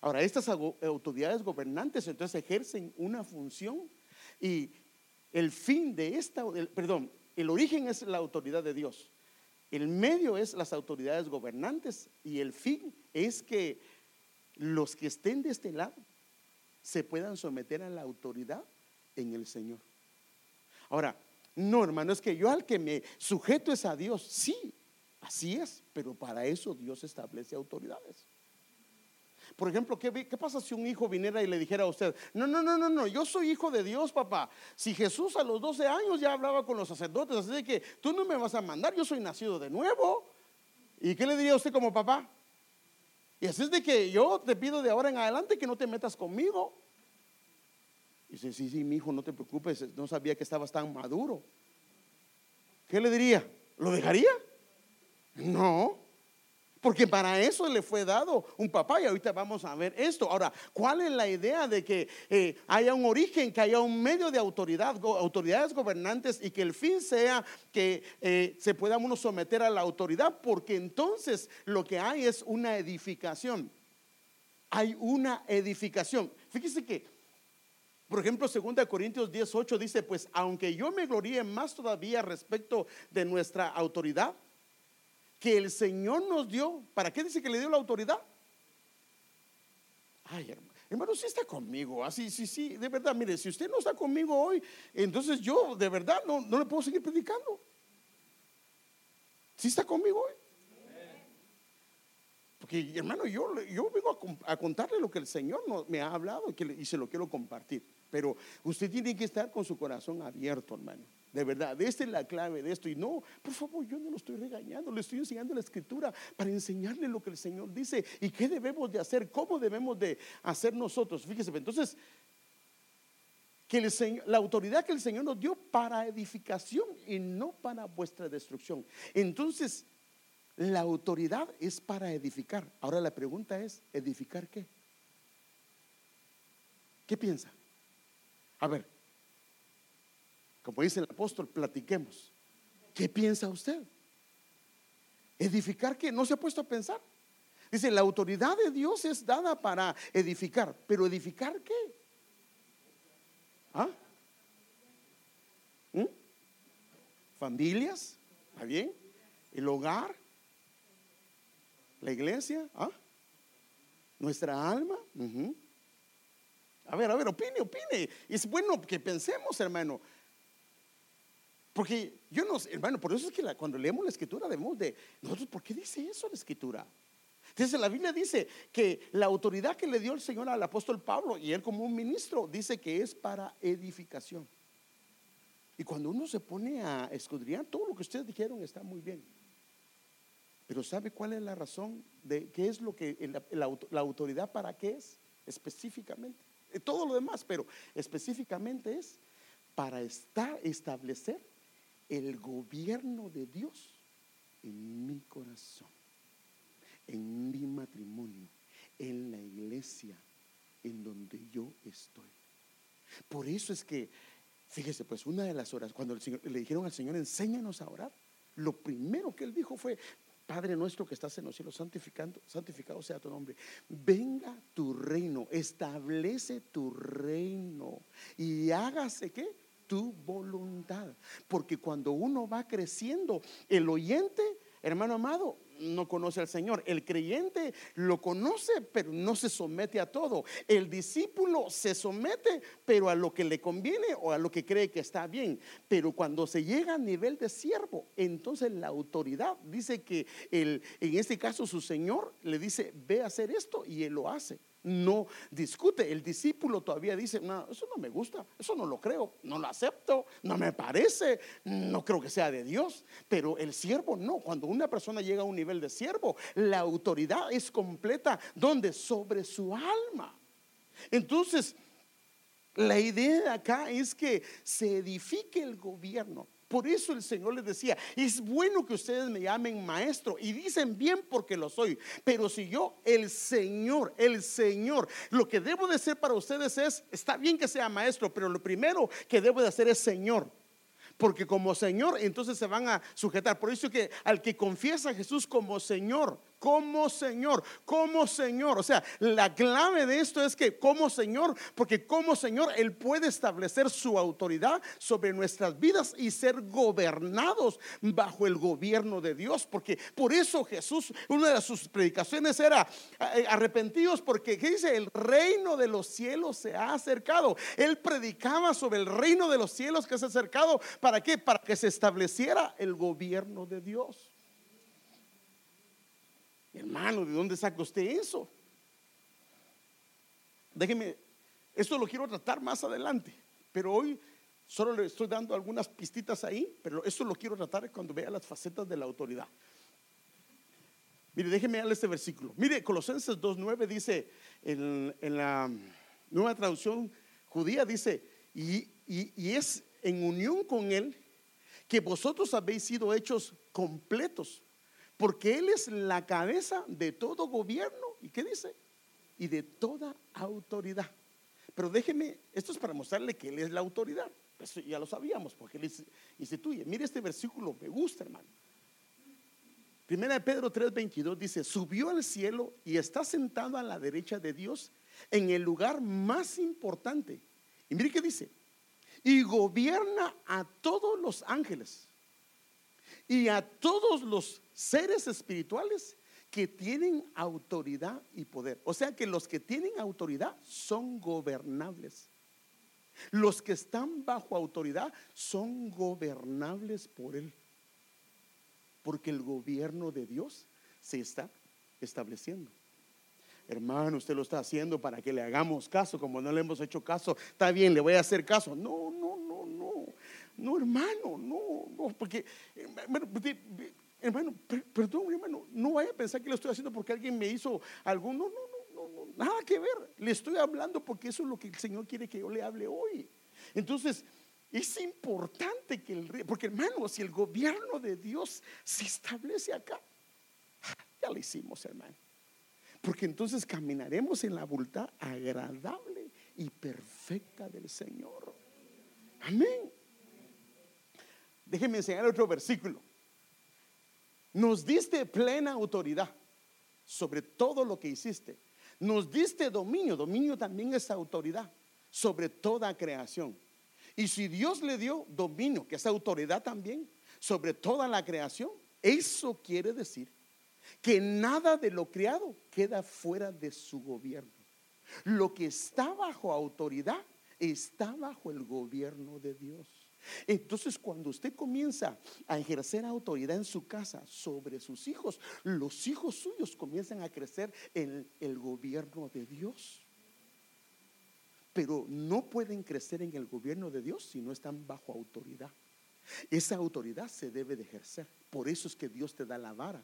Ahora, estas autoridades gobernantes entonces ejercen una función y el fin de esta, perdón, el origen es la autoridad de Dios. El medio es las autoridades gobernantes y el fin es que los que estén de este lado se puedan someter a la autoridad en el Señor. Ahora, no, hermano, es que yo al que me sujeto es a Dios. Sí, así es, pero para eso Dios establece autoridades. Por ejemplo, ¿qué, pasa si un hijo viniera y le dijera a usted, no, no, no, no, no, yo soy hijo de Dios, papá. Si Jesús a los 12 años ya hablaba con los sacerdotes, así de que tú no me vas a mandar, yo soy nacido de nuevo. ¿Y qué le diría a usted como papá? Y así es de que yo te pido de ahora en adelante que no te metas conmigo. Y dice, sí, sí, mi hijo, no te preocupes, no sabía que estabas tan maduro. ¿Qué le diría? ¿Lo dejaría? No, porque para eso le fue dado un papá y ahorita vamos a ver esto. Ahora, ¿cuál es la idea de que eh, haya un origen, que haya un medio de autoridad, autoridades gobernantes y que el fin sea que eh, se pueda uno someter a la autoridad? Porque entonces lo que hay es una edificación. Hay una edificación. Fíjese que, por ejemplo, 2 Corintios 18 dice, pues aunque yo me gloríe más todavía respecto de nuestra autoridad, que el Señor nos dio. ¿Para qué dice que le dio la autoridad? Ay, hermano, hermano, si está conmigo, así, sí, sí, de verdad, mire, si usted no está conmigo hoy, entonces yo de verdad no, no le puedo seguir predicando. Si está conmigo hoy. Porque, hermano, yo, yo vengo a, contarle lo que el Señor me ha hablado y se lo quiero compartir. Pero usted tiene que estar con su corazón abierto, hermano. De verdad, esta es la clave de esto. Y no, por favor, yo no lo estoy regañando, le estoy enseñando la escritura para enseñarle lo que el Señor dice y qué debemos de hacer, cómo debemos de hacer nosotros. Fíjese, entonces, que el Señor, la autoridad que el Señor nos dio para edificación y no para vuestra destrucción. Entonces, la autoridad es para edificar. Ahora la pregunta es, ¿edificar qué? ¿Qué piensa? A ver, como dice el apóstol, platiquemos. ¿Qué piensa usted? ¿Edificar qué? ¿No se ha puesto a pensar? Dice, la autoridad de Dios es dada para edificar, pero ¿edificar qué? ¿Ah? ¿Mm? ¿Familias? ¿Está bien? ¿El hogar? ¿La iglesia? ¿Ah? ¿Nuestra alma? A ver, a ver, opine, opine. Es bueno que pensemos, hermano. Porque yo no sé, hermano, por eso es que cuando leemos la escritura debemos de, nosotros, ¿por qué dice eso la escritura? Entonces la Biblia dice que la autoridad que le dio el Señor al apóstol Pablo y él como un ministro dice que es para edificación. Y cuando uno se pone a escudriñar, todo lo que ustedes dijeron está muy bien. Pero ¿sabe cuál es la razón de qué es lo que la autoridad para qué es específicamente? Eh, todo lo demás, pero específicamente es para estar, establecer el gobierno de Dios en mi corazón, en mi matrimonio, en la iglesia en donde yo estoy. Por eso es que, fíjese, pues una de las horas, cuando le dijeron al Señor, enséñanos a orar, lo primero que él dijo fue, Padre nuestro que estás en los cielos, santificando, santificado sea tu nombre. Venga tu reino, establece tu reino y hágase qué? Tu voluntad. Porque cuando uno va creciendo, el oyente, hermano amado, no conoce al Señor. El creyente lo conoce, pero no se somete a todo. El discípulo se somete, pero a lo que le conviene o a lo que cree que está bien. Pero cuando se llega a nivel de siervo, entonces la autoridad dice que el, en este caso su Señor le dice, ve a hacer esto y él lo hace no discute. El discípulo todavía dice, no, eso no me gusta, eso no lo creo, no lo acepto, no me parece, no creo que sea de Dios. Pero el siervo no, cuando una persona llega a un nivel de siervo, la autoridad es completa, donde sobre su alma. Entonces, la idea acá es que se edifique el gobierno por eso el Señor les decía, es bueno que ustedes me llamen maestro y dicen bien porque lo soy, pero si yo, el Señor, el Señor, lo que debo de ser para ustedes es, está bien que sea maestro, pero lo primero que debo de hacer es Señor. Porque como Señor, entonces se van a sujetar. Por eso que al que confiesa a Jesús como Señor, como Señor, como Señor. O sea, la clave de esto es que como Señor, porque como Señor Él puede establecer su autoridad sobre nuestras vidas y ser gobernados bajo el gobierno de Dios. Porque por eso Jesús, una de sus predicaciones era arrepentidos porque, ¿qué dice? El reino de los cielos se ha acercado. Él predicaba sobre el reino de los cielos que se ha acercado. ¿Para qué? Para que se estableciera el gobierno de Dios. Hermano, ¿de dónde saca usted eso? Déjeme, esto lo quiero tratar más adelante, pero hoy solo le estoy dando algunas pistitas ahí, pero eso lo quiero tratar cuando vea las facetas de la autoridad. Mire, déjeme darle este versículo. Mire, Colosenses 2.9 dice en, la nueva traducción judía dice, y es en unión con Él que vosotros habéis sido hechos completos, porque Él es la cabeza de todo gobierno. ¿Y qué dice? Y de toda autoridad. Pero déjeme, esto es para mostrarle que Él es la autoridad. Eso ya lo sabíamos, porque Él instituye. Mire este versículo, me gusta, hermano. Primera de Pedro 3:22 dice, subió al cielo y está sentado a la derecha de Dios en el lugar más importante. Y mire qué dice, y gobierna a todos los ángeles y a todos los seres espirituales que tienen autoridad y poder. O sea que los que tienen autoridad son gobernables. Los que están bajo autoridad son gobernables por Él. Porque el gobierno de Dios se está estableciendo. Hermano, usted lo está haciendo para que le hagamos caso, como no le hemos hecho caso. Está bien, le voy a hacer caso. No, no, no, no. No, hermano, no, no, porque, hermano, perdón, hermano, no vaya a pensar que lo estoy haciendo porque alguien me hizo algo. No, no, no, no, no, nada que ver. Le estoy hablando porque eso es lo que el Señor quiere que yo le hable hoy. Entonces, es importante que el rey, porque hermano, si el gobierno de Dios se establece acá, ya lo hicimos, hermano. Porque entonces caminaremos en la voluntad agradable y perfecta del Señor. Amén. Déjenme enseñar otro versículo. Nos diste plena autoridad sobre todo lo que hiciste. Nos diste dominio. Dominio también es autoridad sobre toda creación. Y si Dios le dio dominio, que es autoridad también, sobre toda la creación, eso quiere decir que nada de lo creado queda fuera de su gobierno. Lo que está bajo autoridad está bajo el gobierno de Dios. Entonces, cuando usted comienza a ejercer autoridad en su casa sobre sus hijos, los hijos suyos comienzan a crecer en el gobierno de Dios. Pero no pueden crecer en el gobierno de Dios si no están bajo autoridad. Esa autoridad se debe de ejercer. Por eso es que Dios te da la vara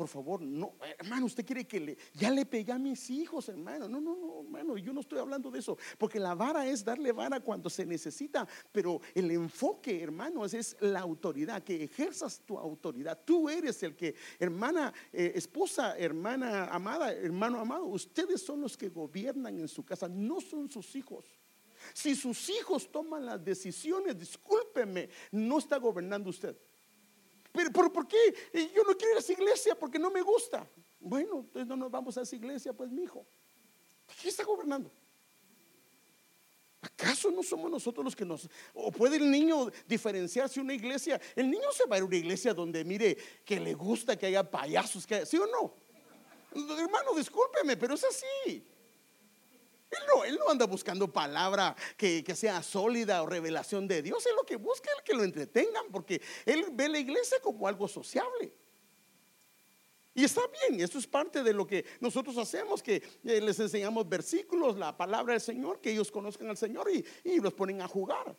por favor, no, hermano, usted quiere que le, ya le pegué a mis hijos, hermano. No, no, no, hermano, yo no estoy hablando de eso, porque la vara es darle vara cuando se necesita, pero el enfoque, hermano, es, la autoridad, que ejerzas tu autoridad. Tú eres el que, hermana, eh, esposa, hermana amada, hermano amado, ustedes son los que gobiernan en su casa, no son sus hijos. Si sus hijos toman las decisiones, discúlpeme, no está gobernando usted. Pero ¿por, qué? Yo no quiero ir a esa iglesia porque no me gusta. Bueno, entonces no nos vamos a esa iglesia, pues mi hijo. ¿Quién está gobernando? ¿Acaso no somos nosotros los que nos... o puede el niño diferenciarse una iglesia? El niño se va a ir a una iglesia donde mire que le gusta que haya payasos, que ¿sí o no? Hermano, discúlpeme, pero es así. Él no, él no anda buscando palabra que, sea sólida o revelación de Dios. Él lo que busca es que lo entretengan porque él ve la iglesia como algo sociable. Y está bien, eso es parte de lo que nosotros hacemos, que eh, les enseñamos versículos, la palabra del Señor, que ellos conozcan al Señor y, y los ponen a jugar.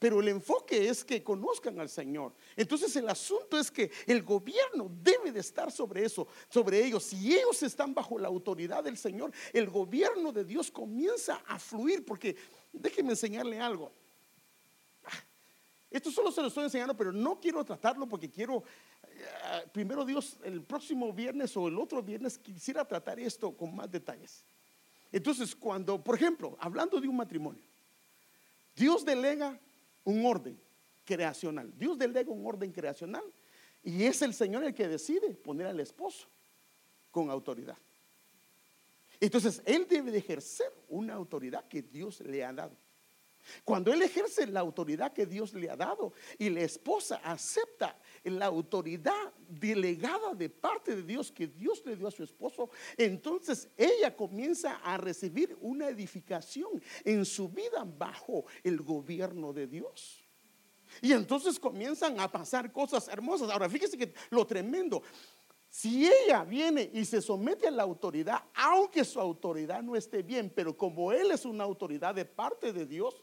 Pero el enfoque es que conozcan al Señor. Entonces el asunto es que el gobierno debe de estar sobre eso, sobre ellos. Si ellos están bajo la autoridad del Señor, el gobierno de Dios comienza a fluir. Porque déjenme enseñarle algo. Esto solo se lo estoy enseñando, pero no quiero tratarlo porque quiero, eh, primero Dios, el próximo viernes o el otro viernes quisiera tratar esto con más detalles. Entonces, cuando, por ejemplo, hablando de un matrimonio, Dios delega un orden creacional. Dios delega un orden creacional y es el Señor el que decide poner al esposo con autoridad. Entonces, Él debe de ejercer una autoridad que Dios le ha dado. Cuando Él ejerce la autoridad que Dios le ha dado y la esposa acepta la autoridad delegada de parte de Dios que Dios le dio a su esposo, entonces ella comienza a recibir una edificación en su vida bajo el gobierno de Dios. Y entonces comienzan a pasar cosas hermosas. Ahora, fíjese que lo tremendo. Si ella viene y se somete a la autoridad, aunque su autoridad no esté bien, pero como él es una autoridad de parte de Dios,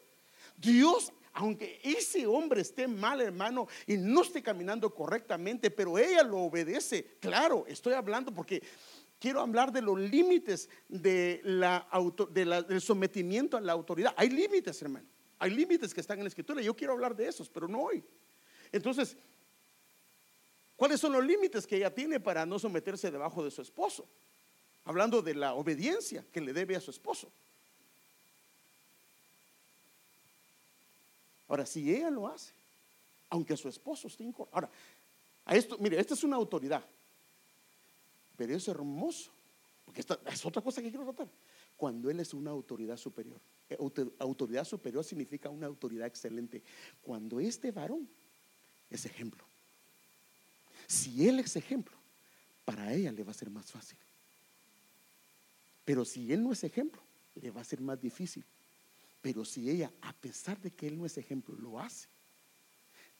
Dios, aunque ese hombre esté mal, hermano, y no esté caminando correctamente, pero ella lo obedece. Claro, estoy hablando porque quiero hablar de los límites del sometimiento a la autoridad. Hay límites, hermano. Hay límites que están en la escritura. Yo quiero hablar de esos, pero no hoy. Entonces, ¿cuáles son los límites que ella tiene para no someterse debajo de su esposo? Hablando de la obediencia que le debe a su esposo. Ahora, si ella lo hace, aunque su esposo esté incorrecto. Ahora, a esto, mire, esta es una autoridad, pero es hermoso, porque esta es otra cosa que quiero tratar. Cuando él es una autoridad superior, eh, autoridad superior significa una autoridad excelente. Cuando este varón es ejemplo, si él es ejemplo, para ella le va a ser más fácil. Pero si él no es ejemplo, le va a ser más difícil. Pero si ella, a pesar de que él no es ejemplo, lo hace,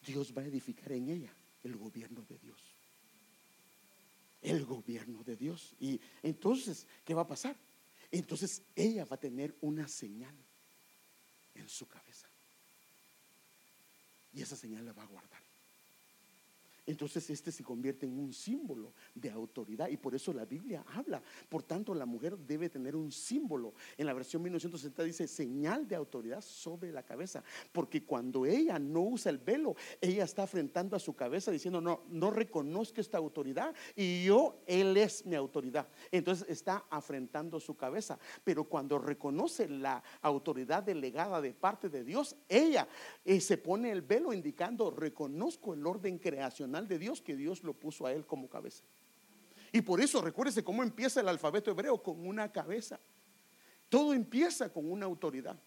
Dios va a edificar en ella el gobierno de Dios. El gobierno de Dios. Y entonces, ¿qué va a pasar? Entonces ella va a tener una señal en su cabeza. Y esa señal la va a guardar. Entonces este se convierte en un símbolo de autoridad y por eso la Biblia habla. Por tanto, la mujer debe tener un símbolo. En la versión 1960 dice señal de autoridad sobre la cabeza, porque cuando ella no usa el velo, ella está afrentando a su cabeza diciendo, no, no reconozco esta autoridad y yo, él es mi autoridad. Entonces está afrentando su cabeza. Pero cuando reconoce la autoridad delegada de parte de Dios, ella eh, se pone el velo indicando, reconozco el orden creacional de Dios que Dios lo puso a él como cabeza. Y por eso recuérdese cómo empieza el alfabeto hebreo con una cabeza. Todo empieza con una autoridad.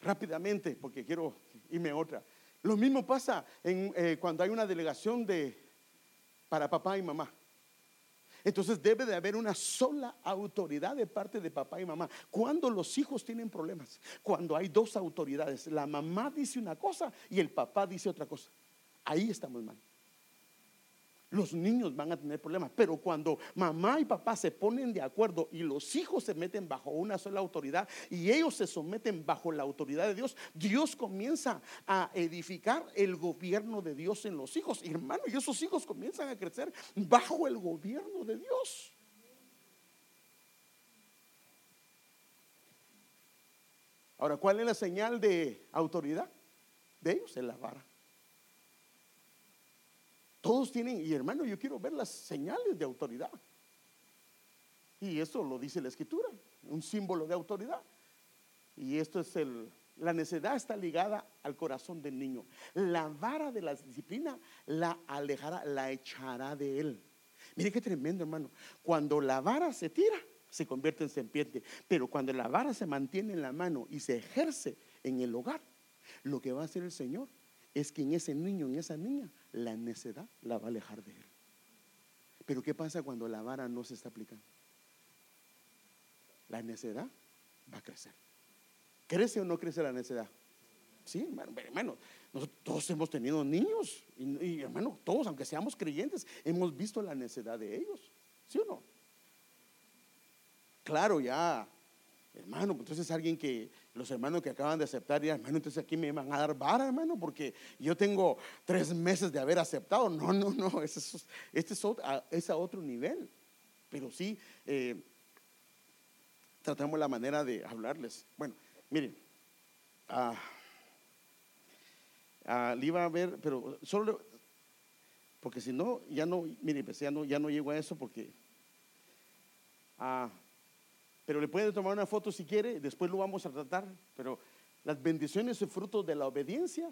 Rápidamente, porque quiero irme a otra. Lo mismo pasa eh, cuando hay una delegación de, para papá y mamá. Entonces debe de haber una sola autoridad de parte de papá y mamá. Cuando los hijos tienen problemas, cuando hay dos autoridades, la mamá dice una cosa y el papá dice otra cosa. Ahí estamos mal los niños van a tener problemas. Pero cuando mamá y papá se ponen de acuerdo y los hijos se meten bajo una sola autoridad y ellos se someten bajo la autoridad de Dios, Dios comienza a edificar el gobierno de Dios en los hijos. Hermano, y esos hijos comienzan a crecer bajo el gobierno de Dios. Ahora, ¿cuál es la señal de autoridad de ellos? Es la vara. Todos tienen, y hermano, yo quiero ver las señales de autoridad. Y eso lo dice la escritura, un símbolo de autoridad. Y esto es el, la necedad está ligada al corazón del niño. La vara de la disciplina la alejará, la echará de él. Mire qué tremendo, hermano. Cuando la vara se tira, se convierte en serpiente. Pero cuando la vara se mantiene en la mano y se ejerce en el hogar, lo que va a hacer el Señor es que en ese niño, en esa niña, la necedad la va a alejar de él. Pero ¿qué pasa cuando la vara no se está aplicando? La necedad va a crecer. ¿Crece o no crece la necedad? Sí, hermano, hermano nosotros todos hemos tenido niños y, y, hermano, todos, aunque seamos creyentes, hemos visto la necedad de ellos. ¿Sí o no? Claro, ya Hermano, pues, entonces alguien que, los hermanos que acaban de aceptar, ya, hermano, entonces aquí me van a dar vara, hermano, porque yo tengo tres meses de haber aceptado. No, no, no, este es, este es, a, otro nivel. Pero sí, eh, tratamos la manera de hablarles. Bueno, miren, ah, ah, le iba a ver, pero solo, porque si no, ya no, miren, pues ya no, ya no llego a eso porque... Ah, pero le puede tomar una foto si quiere, después lo vamos a tratar, pero las bendiciones y frutos de la obediencia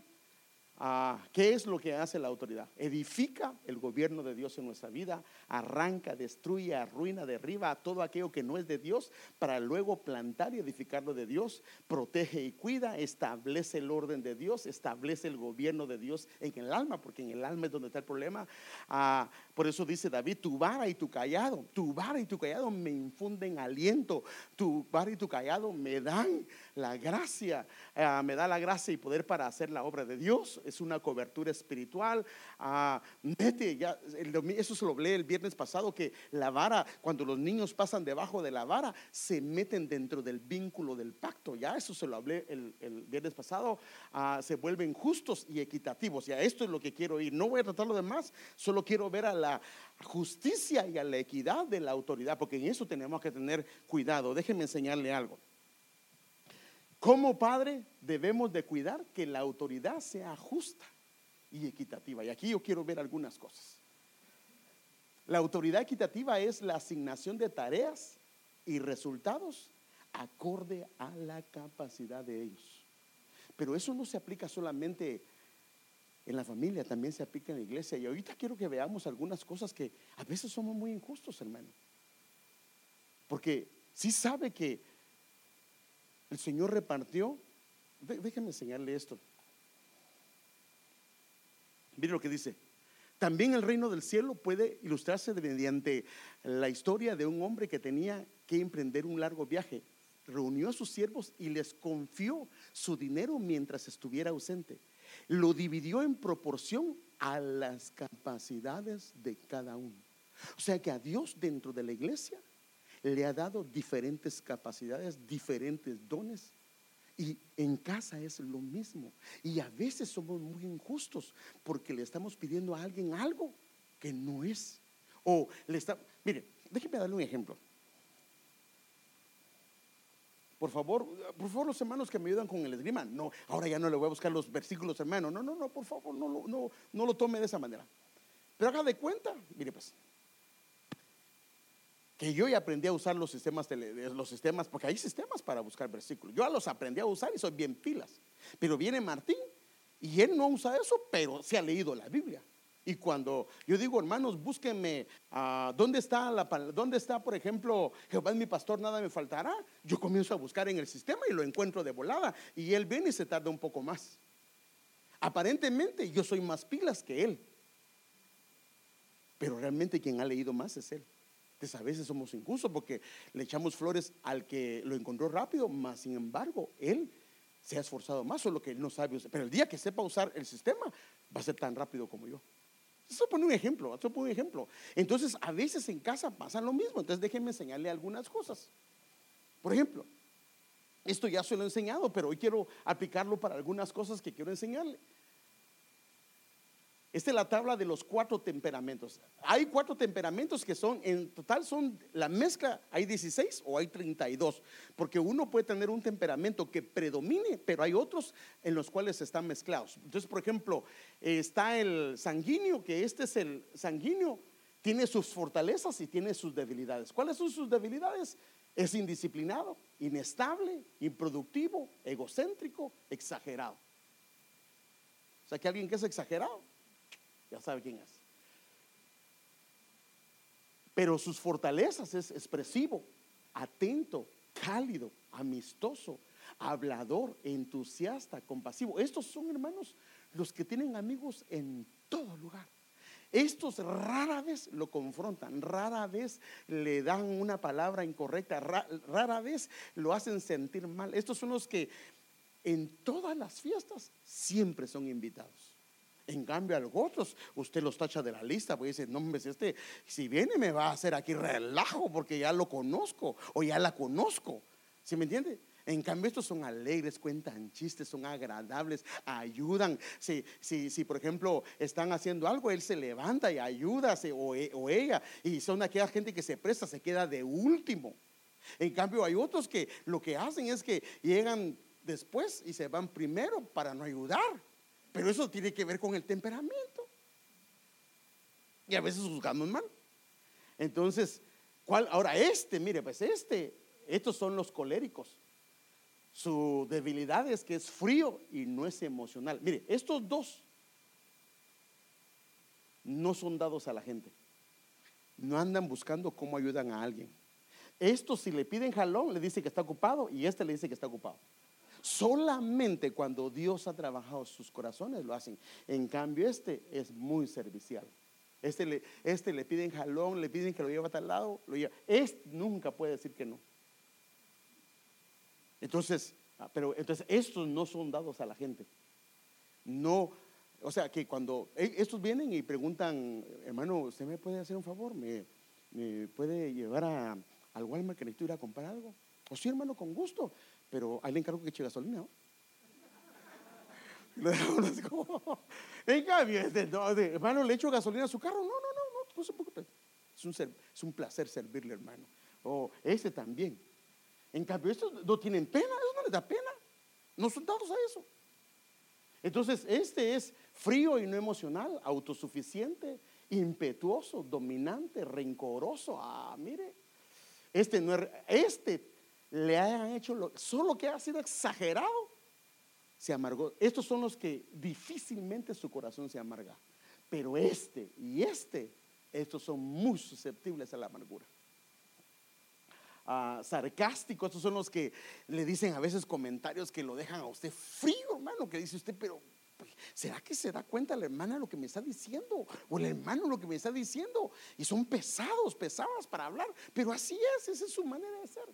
¿Qué es lo que hace la autoridad? Edifica el gobierno de Dios en nuestra vida, arranca, destruye, arruina, derriba a todo aquello que no es de Dios para luego plantar y edificar lo de Dios, protege y cuida, establece el orden de Dios, establece el gobierno de Dios en el alma, porque en el alma es donde está el problema. Ah, por eso dice David, tu vara y tu callado, tu vara y tu callado me infunden aliento, tu vara y tu callado me dan la gracia, ah, me da la gracia y poder para hacer la obra de Dios es una cobertura espiritual. Ah, eso se lo hablé el viernes pasado, que la vara, cuando los niños pasan debajo de la vara, se meten dentro del vínculo del pacto. Ya eso se lo hablé el, viernes pasado, ah, se vuelven justos y equitativos. Ya esto es lo que quiero ir. No voy a tratar lo demás, solo quiero ver a la justicia y a la equidad de la autoridad, porque en eso tenemos que tener cuidado. Déjenme enseñarle algo. Como padre debemos de cuidar que la autoridad sea justa y equitativa. Y aquí yo quiero ver algunas cosas. La autoridad equitativa es la asignación de tareas y resultados acorde a la capacidad de ellos. Pero eso no se aplica solamente en la familia, también se aplica en la iglesia. Y ahorita quiero que veamos algunas cosas que a veces somos muy injustos, hermano. Porque si sabe que el Señor repartió, déjenme enseñarle esto. Mire lo que dice. También el reino del cielo puede ilustrarse mediante la historia de un hombre que tenía que emprender un largo viaje. Reunió a sus siervos y les confió su dinero mientras estuviera ausente. Lo dividió en proporción a las capacidades de cada uno. O sea que a Dios dentro de la iglesia le ha dado diferentes capacidades, diferentes dones y en casa es lo mismo. Y a veces somos muy injustos porque le estamos pidiendo a alguien algo que no es. O le está, mire, déjeme darle un ejemplo. Por favor, por favor, los hermanos que me ayudan con el esgrima. No, ahora ya no le voy a buscar los versículos, hermano. No, no, no, por favor, no, no, no lo tome de esa manera. Pero haga de cuenta, mire pues, que yo ya aprendí a usar los sistemas, los sistemas, porque hay sistemas para buscar versículos. Yo los aprendí a usar y soy bien pilas. Pero viene Martín y él no usa eso, pero se ha leído la Biblia. Y cuando yo digo, hermanos, búsquenme, uh, ¿dónde, está la, ¿dónde está, por ejemplo, Jehová es mi pastor, nada me faltará? Yo comienzo a buscar en el sistema y lo encuentro de volada. Y él viene y se tarda un poco más. Aparentemente yo soy más pilas que él. Pero realmente quien ha leído más es él. Entonces a veces somos injustos porque le echamos flores al que lo encontró rápido, más sin embargo, él se ha esforzado más, solo que él no sabe usar. Pero el día que sepa usar el sistema, va a ser tan rápido como yo. Eso pone un ejemplo, eso pone un ejemplo. Entonces, a veces en casa pasa lo mismo. Entonces, déjenme enseñarle algunas cosas. Por ejemplo, esto ya se lo he enseñado, pero hoy quiero aplicarlo para algunas cosas que quiero enseñarle. Esta es la tabla de los cuatro temperamentos. Hay cuatro temperamentos que son, en total son la mezcla, hay 16 o hay 32, porque uno puede tener un temperamento que predomine, pero hay otros en los cuales están mezclados. Entonces, por ejemplo, está el sanguíneo, que este es el sanguíneo, tiene sus fortalezas y tiene sus debilidades. ¿Cuáles son sus debilidades? Es indisciplinado, inestable, improductivo, egocéntrico, exagerado. O sea, que alguien que es exagerado ya sabe quién es. Pero sus fortalezas es expresivo, atento, cálido, amistoso, hablador, entusiasta, compasivo. Estos son, hermanos, los que tienen amigos en todo lugar. Estos rara vez lo confrontan, rara vez le dan una palabra incorrecta, rara vez lo hacen sentir mal. Estos son los que en todas las fiestas siempre son invitados. En cambio, a los otros, usted los tacha de la lista, porque dice, no, hombre, si este, si viene me va a hacer aquí relajo porque ya lo conozco o ya la conozco. ¿Sí me entiende? En cambio, estos son alegres, cuentan chistes, son agradables, ayudan. Si, si, si por ejemplo, están haciendo algo, él se levanta y ayuda, o, e, o ella. Y son aquella gente que se presta, se queda de último. En cambio, hay otros que lo que hacen es que llegan después y se van primero para no ayudar. Pero eso tiene que ver con el temperamento. Y a veces juzgamos mal. Entonces, ¿cuál? Ahora este, mire, pues este, estos son los coléricos. Su debilidad es que es frío y no es emocional. Mire, estos dos no son dados a la gente. No andan buscando cómo ayudan a alguien. Estos si le piden jalón, le dice que está ocupado y este le dice que está ocupado. Solamente cuando Dios ha trabajado sus corazones lo hacen. En cambio, este es muy servicial. Este le, este le piden jalón, le piden que lo lleve a tal lado, lo lleva. Este nunca puede decir que no. Entonces, ah, pero entonces estos no son dados a la gente. No, o sea que cuando e, estos vienen y preguntan, hermano, ¿usted me puede hacer un favor? ¿Me, puede llevar a, al Walmart que necesito ir a comprar algo? O pues sí, hermano, con gusto pero ahí le encargo que eche gasolina. ¿no? en cambio, este, hermano, le echo gasolina a su carro. No, no, no, no, no se preocupe. Es un, placer servirle, hermano. O ese también. En cambio, estos no tienen pena, eso no les da pena. No son dados a eso. Entonces, este es frío y no emocional, autosuficiente, impetuoso, dominante, rencoroso. Ah, mire, este no es, este le hayan hecho lo, solo que ha sido exagerado, se amargó. Estos son los que difícilmente su corazón se amarga. Pero este y este, estos son muy susceptibles a la amargura. Ah, sarcásticos, estos son los que le dicen a veces comentarios que lo dejan a usted frío, hermano, que dice usted, pero pues, ¿será que se da cuenta la hermana lo que me está diciendo? O el hermano lo que me está diciendo. Y son pesados, pesadas para hablar, pero así es, esa es su manera de ser.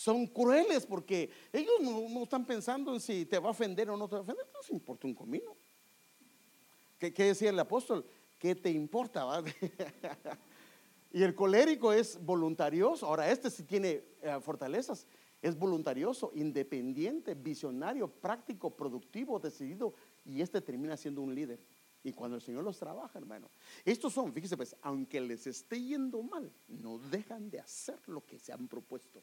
Son crueles porque ellos no, están pensando en si te va a ofender o no te va a ofender, no se importa un comino. ¿Qué, decía el apóstol? ¿Qué te importa? y el colérico es voluntarioso. Ahora, este sí tiene eh, fortalezas. Es voluntarioso, independiente, visionario, práctico, productivo, decidido. Y este termina siendo un líder. Y cuando el Señor los trabaja, hermano. Estos son, fíjese, pues, aunque les esté yendo mal, no dejan de hacer lo que se han propuesto.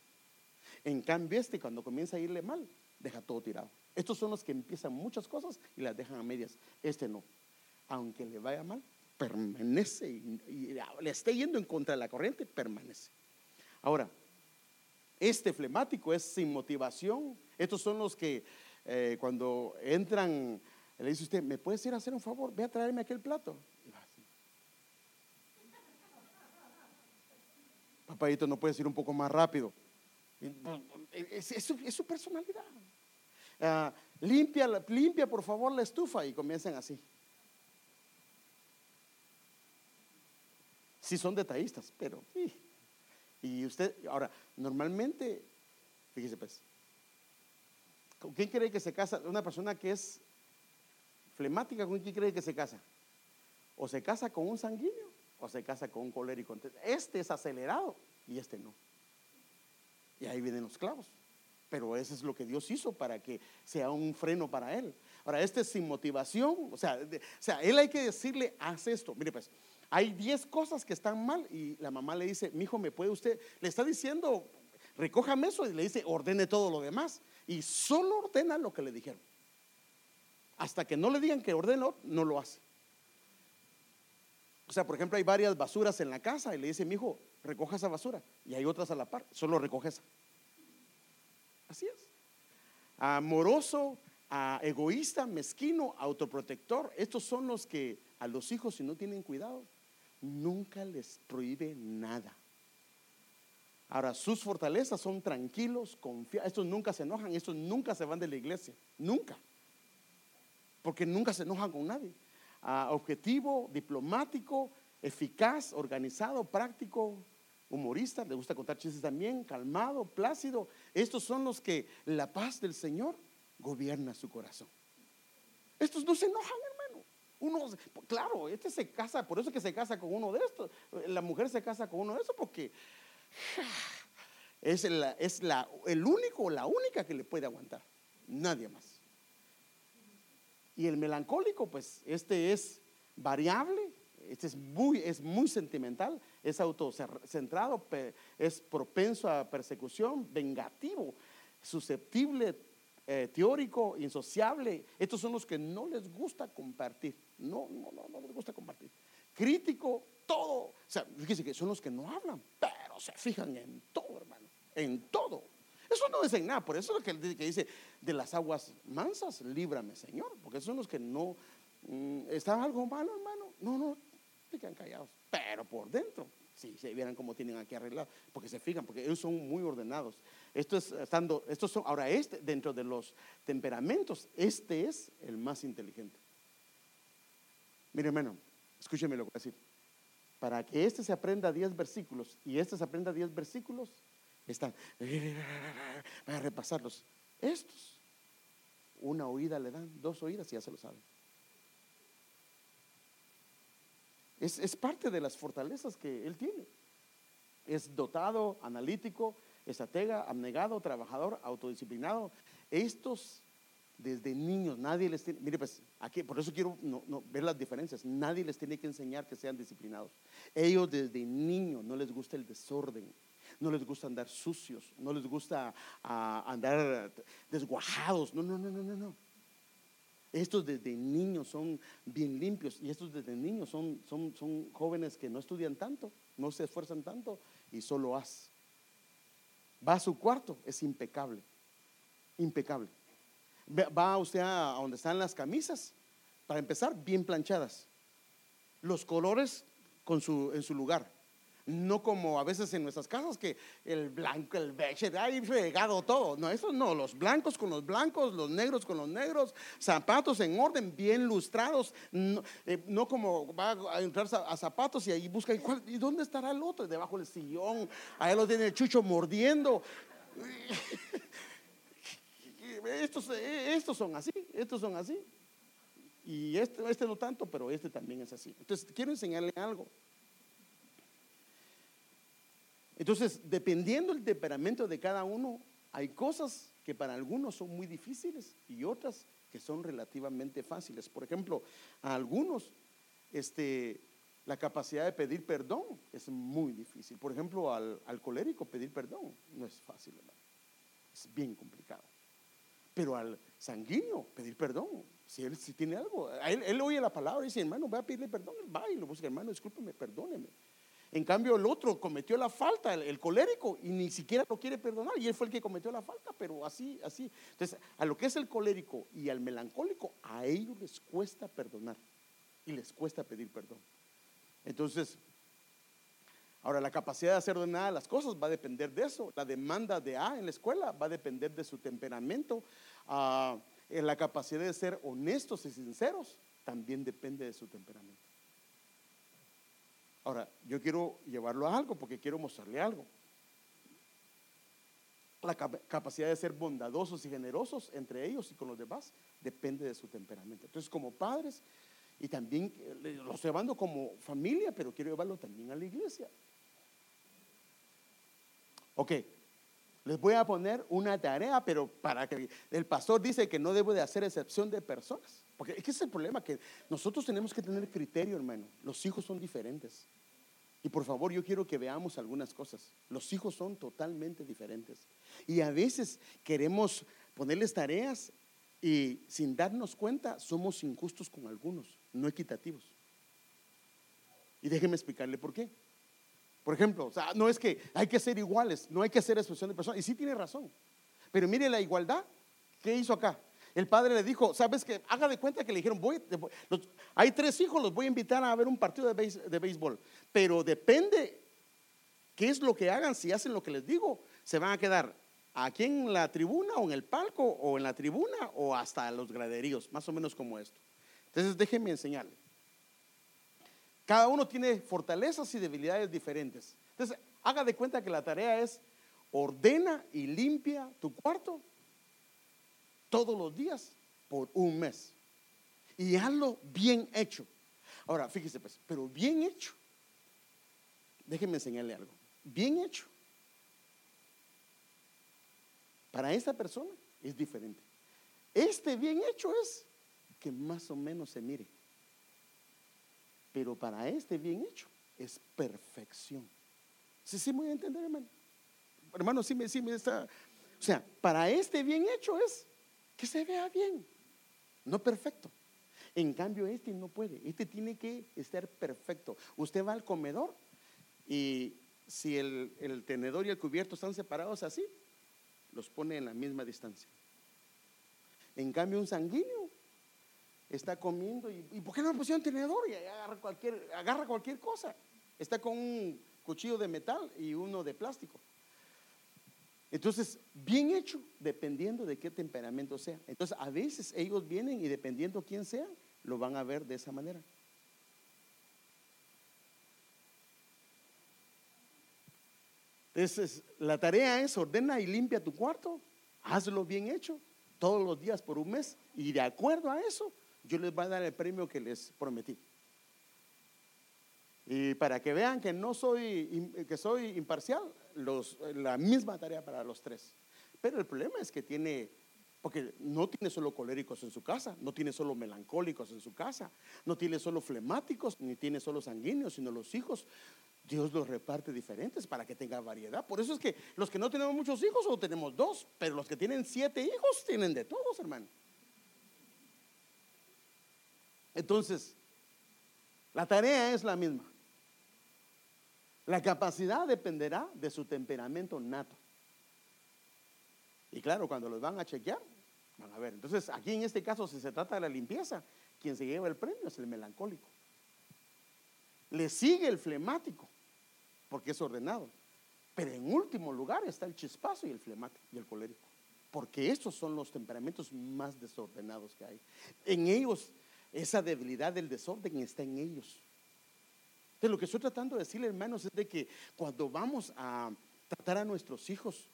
En cambio, este, cuando comienza a irle mal, deja todo tirado. Estos son los que empiezan muchas cosas y las dejan a medias. Este no aunque le vaya mal, permanece y, le esté yendo en contra de la corriente, permanece. Ahora, este flemático es sin motivación. Estos son los que eh, cuando entran, le dice usted, ¿me puedes ir a hacer un favor? Ve a traerme aquel plato. Papadito, ¿no puedes ir un poco más rápido? Es, su, personalidad. Ah, limpia, limpia por favor la estufa y comienzan así. Si son detallistas, pero Y usted, ahora, normalmente, fíjese pues, ¿con quién cree que se casa? Una persona que es flemática, ¿con quién cree que se casa? O se casa con un sanguíneo o se casa con un colérico. Este es acelerado y este no. Y ahí vienen los clavos. Pero eso es lo que Dios hizo para que sea un freno para él. Ahora, este es sin motivación. O sea, o sea, él hay que decirle, haz esto. Mire, pues, hay 10 cosas que están mal y la mamá le dice, mi hijo, ¿me puede usted? Le está diciendo, recójame eso y le dice, ordene todo lo demás. Y solo ordena lo que le dijeron. Hasta que no le digan que ordene, no lo hace. O sea, por ejemplo, hay varias basuras en la casa y le dice, mi hijo, recoja esa basura. Y hay otras a la par, solo recoge esa. Así es. Amoroso, egoísta, mezquino, autoprotector. Estos son los que a los hijos, si no tienen cuidado, nunca les prohíbe nada. Ahora, sus fortalezas son tranquilos, confiados. Estos nunca se enojan, estos nunca se van de la iglesia. Nunca. Porque nunca se enojan con nadie. Objetivo, diplomático, eficaz, organizado, práctico, humorista, le gusta contar chistes también, calmado, plácido. Estos son los que la paz del Señor gobierna su corazón. Estos no se enojan, uno, claro, este se casa, por eso es que se casa con uno de estos. La mujer se casa con uno de estos porque es, es la, el único o la única que le puede aguantar. Nadie más. Y el melancólico, pues, este es variable, este es muy, es muy sentimental, es autocentrado, es propenso a persecución, vengativo, susceptible eh, teórico, insociable. Estos son los que no les gusta compartir. No, no, no, no les gusta compartir. Crítico, todo. O sea, fíjense que son los que no hablan, pero se fijan en todo, hermano. En todo. Eso no dicen nada. Por eso es lo que, dice de las aguas mansas, líbrame, Señor. Porque son los que no. Mm, ¿Está algo malo, hermano? No, no, se quedan callados. Pero por dentro si se vieran cómo tienen aquí arreglado, porque se fijan, porque ellos son muy ordenados. Esto es estando, estos son, ahora este, dentro de los temperamentos, este es el más inteligente. Mire, hermano, escúcheme lo que voy a decir. Para que este se aprenda 10 versículos y este se aprenda 10 versículos, están, para repasarlos. Estos, una oída le dan, dos oídas y ya se lo saben. Es, parte de las fortalezas que él tiene. Es dotado, analítico, estratega, abnegado, trabajador, autodisciplinado. Estos desde niños, nadie les tiene, mire pues, aquí, por eso quiero ver las diferencias, nadie les tiene que enseñar que sean disciplinados. Ellos desde niños no les gusta el desorden, no les gusta andar sucios, no les gusta ah, andar desguajados, no, no, no, no, no, no. Estos desde niños son bien limpios y estos desde niños son, son, son jóvenes que no estudian tanto, no se esfuerzan tanto y solo haz. Va a su cuarto, es impecable, impecable. Va usted a donde están las camisas, para empezar, bien planchadas. Los colores con su, en su lugar. No como a veces en nuestras casas que el blanco, el beige, hay fregado todo. No, eso no, los blancos con los blancos, los negros con los negros, zapatos en orden, bien lustrados. No, eh, como va a entrar a, zapatos y ahí busca, ¿y, dónde estará el otro? Debajo del sillón, ahí lo tiene el chucho mordiendo. estos, estos son así, estos son así. Y este, este no tanto, pero este también es así. Entonces, quiero enseñarle algo. Entonces, dependiendo del temperamento de cada uno, hay cosas que para algunos son muy difíciles y otras que son relativamente fáciles. Por ejemplo, a algunos, este, la capacidad de pedir perdón es muy difícil. Por ejemplo, al, colérico pedir perdón no es fácil, hermano. Es bien complicado. Pero al sanguíneo, pedir perdón, si él si tiene algo, él, oye la palabra y dice, hermano, voy a pedirle perdón, va y lo busca, hermano, discúlpeme, perdóneme. En cambio, el otro cometió la falta, el, colérico, y ni siquiera lo quiere perdonar, y él fue el que cometió la falta, pero así, así. Entonces, a lo que es el colérico y al melancólico, a ellos les cuesta perdonar y les cuesta pedir perdón. Entonces, Ahora, la capacidad de hacer ordenadas las cosas va a depender de eso. La demanda de A en la escuela va a depender de su temperamento. Ah, la capacidad de ser honestos y sinceros también depende de su temperamento. Ahora, yo quiero llevarlo a algo porque quiero mostrarle algo. La capacidad de ser bondadosos y generosos entre ellos y con los demás depende de su temperamento. Entonces, como padres, y también eh, los llevando como familia, pero quiero llevarlo también a la iglesia. Ok, les voy a poner una tarea, pero para que el pastor dice que no debo de hacer excepción de personas. Porque es que es el problema, que nosotros tenemos que tener criterio, hermano. Los hijos son diferentes. Y por favor, yo quiero que veamos algunas cosas. Los hijos son totalmente diferentes. Y a veces queremos ponerles tareas y sin darnos cuenta somos injustos con algunos, no equitativos. Y déjeme explicarle por qué. Por ejemplo, no es que hay que ser iguales, no hay que hacer expresión de personas. Y sí tiene razón. Pero mire la igualdad. ¿Qué hizo acá? El padre le dijo, ¿sabes qué? Haga de cuenta que le dijeron, voy, hay tres hijos, los voy a invitar a ver un partido de, de béisbol. Pero depende qué es lo que hagan, si hacen lo que les digo, se van a quedar aquí en la tribuna o en el palco o en la tribuna o hasta los graderíos, más o menos como esto. Entonces déjenme enseñarle. Cada uno tiene fortalezas y debilidades diferentes. Entonces, haga de cuenta que la tarea es ordena y limpia tu cuarto todos los días por un mes. Y hazlo bien hecho. Ahora, fíjese pues, pero bien hecho. Déjenme enseñarle algo. Bien hecho. Para esta persona es diferente. Este bien hecho es que más o menos se mire. Pero para este bien hecho es perfección. ¿Sí, sí voy a entender, hermano? Hermano, sí me, sí me está. O sea, para este bien hecho es que se vea bien, no perfecto. En cambio, este no puede. Este tiene que estar perfecto. Usted va al comedor y si el, tenedor y el cubierto están separados así, los pone en la misma distancia. En cambio, un sanguíneo está comiendo y, ¿por qué no le pusieron tenedor? Y agarra cualquier, agarra cualquier cosa. Está con un cuchillo de metal y uno de plástico. Entonces, bien hecho, dependiendo de qué temperamento sea. Entonces, a veces ellos vienen y dependiendo quién sea, lo van a ver de esa manera. Entonces, la tarea es ordena y limpia tu cuarto, hazlo bien hecho, todos los días por un mes, y de acuerdo a eso, yo les voy a dar el premio que les prometí. Y para que vean que no soy, que soy imparcial, los, la misma tarea para los tres. Pero el problema es que tiene Porque no tiene solo coléricos en su casa, no tiene solo melancólicos en su casa, no tiene solo flemáticos, ni tiene solo sanguíneos, sino los hijos. Dios los reparte diferentes para que tenga variedad. Por eso es que los que no tenemos muchos hijos solo tenemos dos, pero los que tienen siete hijos tienen de todos, hermano. Entonces, la tarea es la misma. La capacidad dependerá de su temperamento nato. Y claro, cuando los van a chequear, van a ver. Entonces, aquí en este caso, si se trata de la limpieza, quien se lleva el premio es el melancólico. Le sigue el flemático, porque es ordenado. Pero en último lugar está el chispazo y el flemático y el colérico. Porque estos son los temperamentos más desordenados que hay. En ellos, esa debilidad del desorden está en ellos. De lo que estoy tratando de decirle, hermanos, es de que cuando vamos a tratar a nuestros hijos,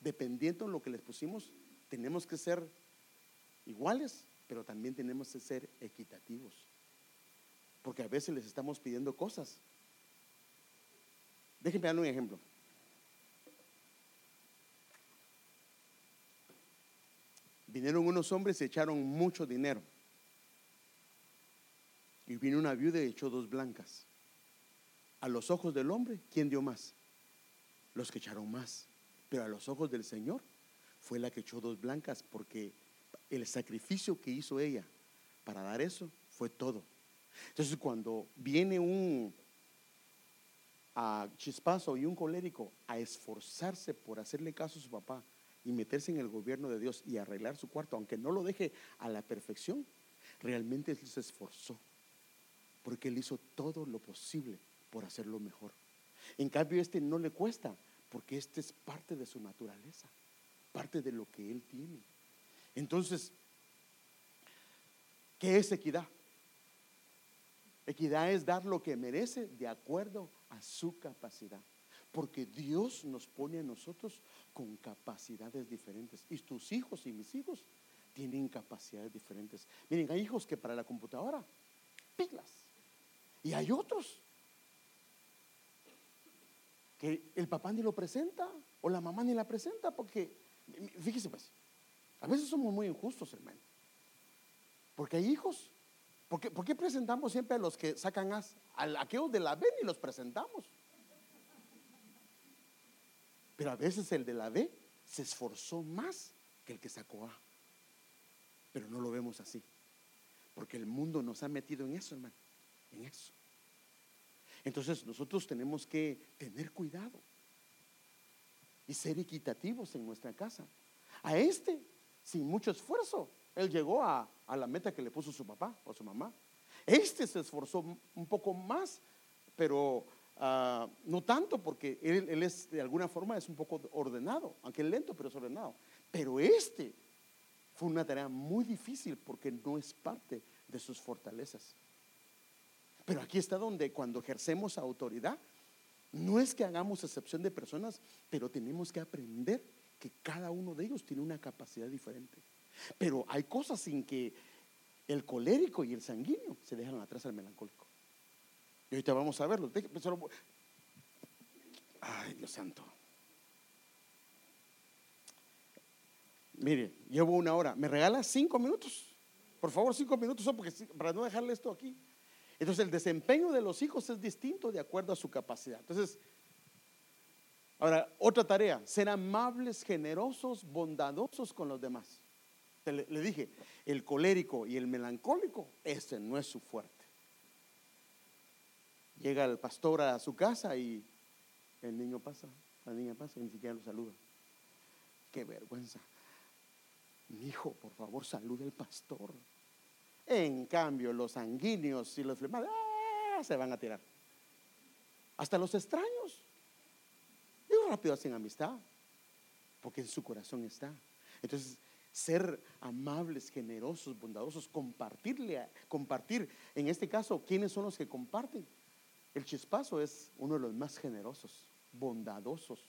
dependiendo de lo que les pusimos, tenemos que ser iguales, pero también tenemos que ser equitativos. Porque a veces les estamos pidiendo cosas. Déjenme dar un ejemplo. Vinieron unos hombres y echaron mucho dinero. Y vino una viuda y echó dos blancas. A los ojos del hombre, ¿quién dio más? Los que echaron más. Pero a los ojos del Señor fue la que echó dos blancas porque el sacrificio que hizo ella para dar eso fue todo. Entonces cuando viene un chispazo y un colérico a esforzarse por hacerle caso a su papá y meterse en el gobierno de Dios y arreglar su cuarto, aunque no lo deje a la perfección, realmente él se esforzó porque él hizo todo lo posible por hacerlo mejor. En cambio, este no le cuesta, porque este es parte de su naturaleza, parte de lo que él tiene. Entonces, ¿qué es equidad? Equidad es dar lo que merece de acuerdo a su capacidad. Porque Dios nos pone a nosotros con capacidades diferentes. Y tus hijos y mis hijos tienen capacidades diferentes. Miren, hay hijos que para la computadora, pilas. Y hay otros que el papá ni lo presenta o la mamá ni la presenta porque, fíjese pues, a veces somos muy injustos, hermano. Porque hay hijos. ¿Por qué, presentamos siempre a los que sacan A? A aquellos de la B ni los presentamos. Pero a veces el de la B se esforzó más que el que sacó A. Pero no lo vemos así. Porque el mundo nos ha metido en eso, hermano. En eso. Entonces nosotros tenemos que tener cuidado y ser equitativos en nuestra casa. A este, sin mucho esfuerzo, él llegó a, la meta que le puso su papá o su mamá. Este se esforzó un poco más, pero ah, no tanto porque él, es de alguna forma es un poco ordenado, aunque es lento, pero es ordenado. Pero este fue una tarea muy difícil porque no es parte de sus fortalezas. Pero aquí está donde cuando ejercemos autoridad, no es que hagamos excepción de personas, pero tenemos que aprender que cada uno de ellos tiene una capacidad diferente. Pero hay cosas sin que el colérico y el sanguíneo se dejan atrás al melancólico. Y ahorita vamos a verlo. Ay, Dios santo. Mire, llevo una hora. ¿Me regala cinco minutos? Por favor, cinco minutos, porque, para no dejarle esto aquí. Entonces el desempeño de los hijos es distinto de acuerdo a su capacidad. Entonces, ahora, otra tarea, ser amables, generosos, bondadosos con los demás. Le, le dije, el colérico y el melancólico, ese no es su fuerte. Llega el pastor a su casa y el niño pasa, la niña pasa y ni siquiera lo saluda. Qué vergüenza. Mi hijo, por favor, salude al pastor. En cambio, los sanguíneos y los flemados ¡ah! se van a tirar. Hasta los extraños. Ellos rápido hacen amistad, porque en su corazón está. Entonces, ser amables, generosos, bondadosos, compartirle, compartir. En este caso, ¿quiénes son los que comparten? El chispazo es uno de los más generosos, bondadosos.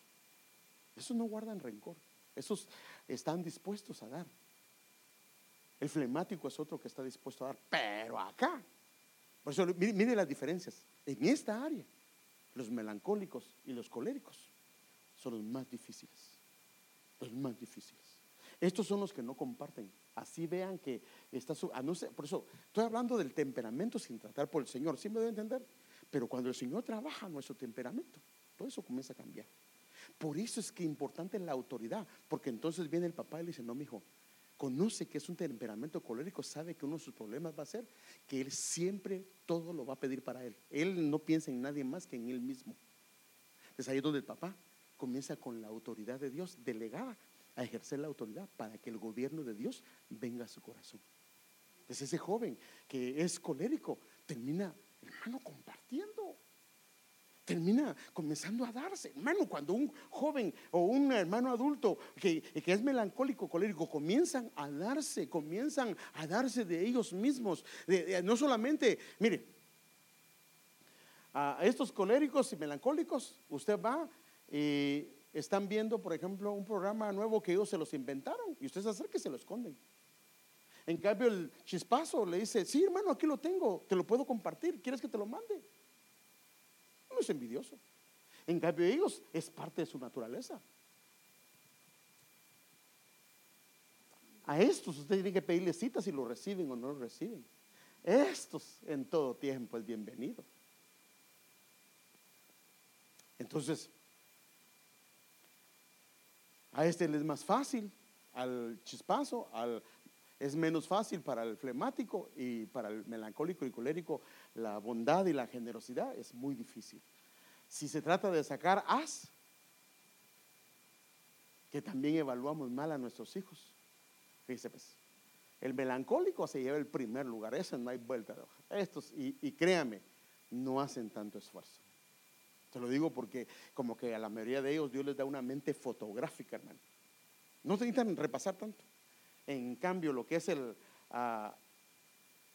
Esos no guardan rencor. Esos están dispuestos a dar. El flemático es otro que está dispuesto a dar, pero acá. Por eso, mire, las diferencias. En esta área, los melancólicos y los coléricos son los más difíciles. Los más difíciles. Estos son los que no comparten. Así vean que está su... ah, por eso estoy hablando del temperamento sin tratar por el Señor. ¿Sí me debe entender? Pero cuando el Señor trabaja nuestro temperamento, todo eso comienza a cambiar. Por eso es que importante la autoridad, porque entonces viene el papá y le dice, no, mi hijo, conoce que es un temperamento colérico, sabe que uno de sus problemas va a ser que él siempre todo lo va a pedir para él. Él no piensa en nadie más que en él mismo. Es ahí donde el papá comienza con la autoridad de Dios delegada a ejercer la autoridad para que el gobierno de Dios venga a su corazón. Es ese joven que es colérico, termina, hermano, compartiendo. Termina comenzando a darse. Hermano, cuando un joven o un hermano adulto que, que es melancólico, colérico, comienzan a darse, comienzan a darse de ellos mismos. no solamente, mire, a estos coléricos y melancólicos, usted va y están viendo, por ejemplo, un programa nuevo que ellos se los inventaron y usted se acerca y se lo esconden. En cambio, el chispazo le dice, sí, hermano, aquí lo tengo, te lo puedo compartir, ¿quieres que te lo mande? Es envidioso. En cambio, ellos es parte de su naturaleza. A estos usted tiene que pedirle citas si lo reciben o no lo reciben. Estos en todo tiempo es bienvenido. Entonces, a este le es más fácil, al chispazo, al, es menos fácil para el flemático y para el melancólico y colérico la bondad y la generosidad es muy difícil. Si se trata de sacar as, que también evaluamos mal a nuestros hijos, fíjese pues, el melancólico se lleva el primer lugar, ese no hay vuelta de hoja. Estos, y, y créame, no hacen tanto esfuerzo. Te lo digo porque como que a la mayoría de ellos Dios les da una mente fotográfica, hermano. No necesitan repasar tanto. En cambio, lo que es el, uh,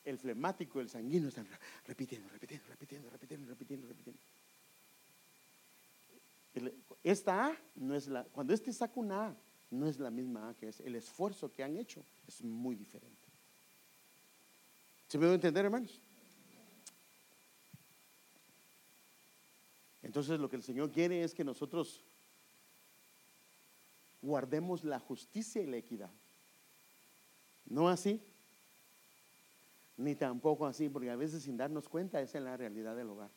el flemático, el sanguíneo, están repitiendo, repitiendo, repitiendo, repitiendo, repitiendo, repitiendo. esta A no es la, cuando este saca una A, no es la misma A que es. El esfuerzo que han hecho es muy diferente. ¿Se me debe entender, hermanos? Entonces lo que el Señor quiere es que nosotros guardemos la justicia y la equidad. No así, ni tampoco así, porque a veces sin darnos cuenta esa es la realidad del hogar.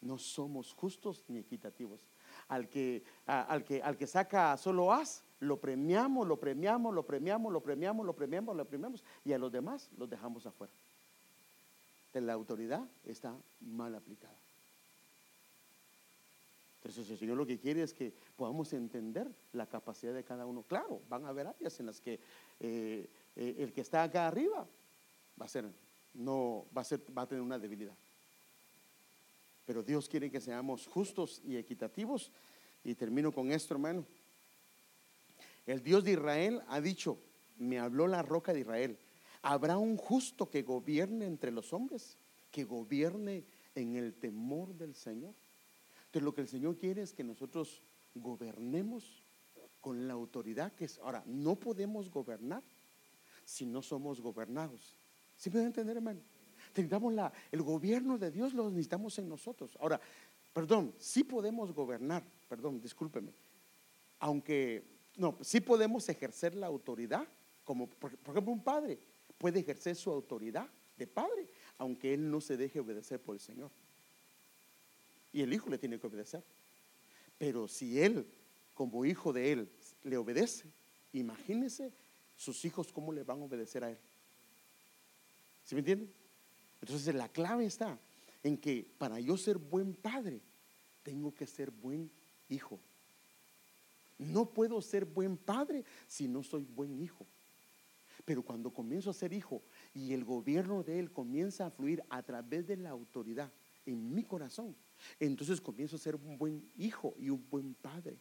No somos justos ni equitativos. Al que, al que, al que saca solo as, lo premiamos, lo premiamos, lo premiamos, lo premiamos, lo premiamos, lo premiamos, y a los demás los dejamos afuera. la autoridad está mal aplicada. Entonces el Señor lo que quiere es que podamos entender la capacidad de cada uno. Claro, van a haber áreas en las que eh, eh, el que está acá arriba va a ser, no, va a ser, va a tener una debilidad. Pero Dios quiere que seamos justos y equitativos. Y termino con esto, hermano. El Dios de Israel ha dicho, me habló la roca de Israel, ¿habrá un justo que gobierne entre los hombres? Que gobierne en el temor del Señor. Entonces lo que el Señor quiere es que nosotros gobernemos con la autoridad que es. Ahora, no podemos gobernar si no somos gobernados. ¿Sí pueden entender, hermano? Necesitamos la, el gobierno de Dios, lo necesitamos en nosotros. Ahora, perdón, sí podemos gobernar, perdón, discúlpeme. Aunque, no, sí podemos ejercer la autoridad, como por, por ejemplo un padre puede ejercer su autoridad de padre, aunque él no se deje obedecer por el Señor. Y el hijo le tiene que obedecer. Pero si él, como hijo de él, le obedece, imagínese sus hijos cómo le van a obedecer a él. ¿Sí me entienden? Entonces la clave está en que para yo ser buen padre, tengo que ser buen hijo. No puedo ser buen padre si no soy buen hijo. Pero cuando comienzo a ser hijo y el gobierno de él comienza a fluir a través de la autoridad en mi corazón, entonces comienzo a ser un buen hijo y un buen padre.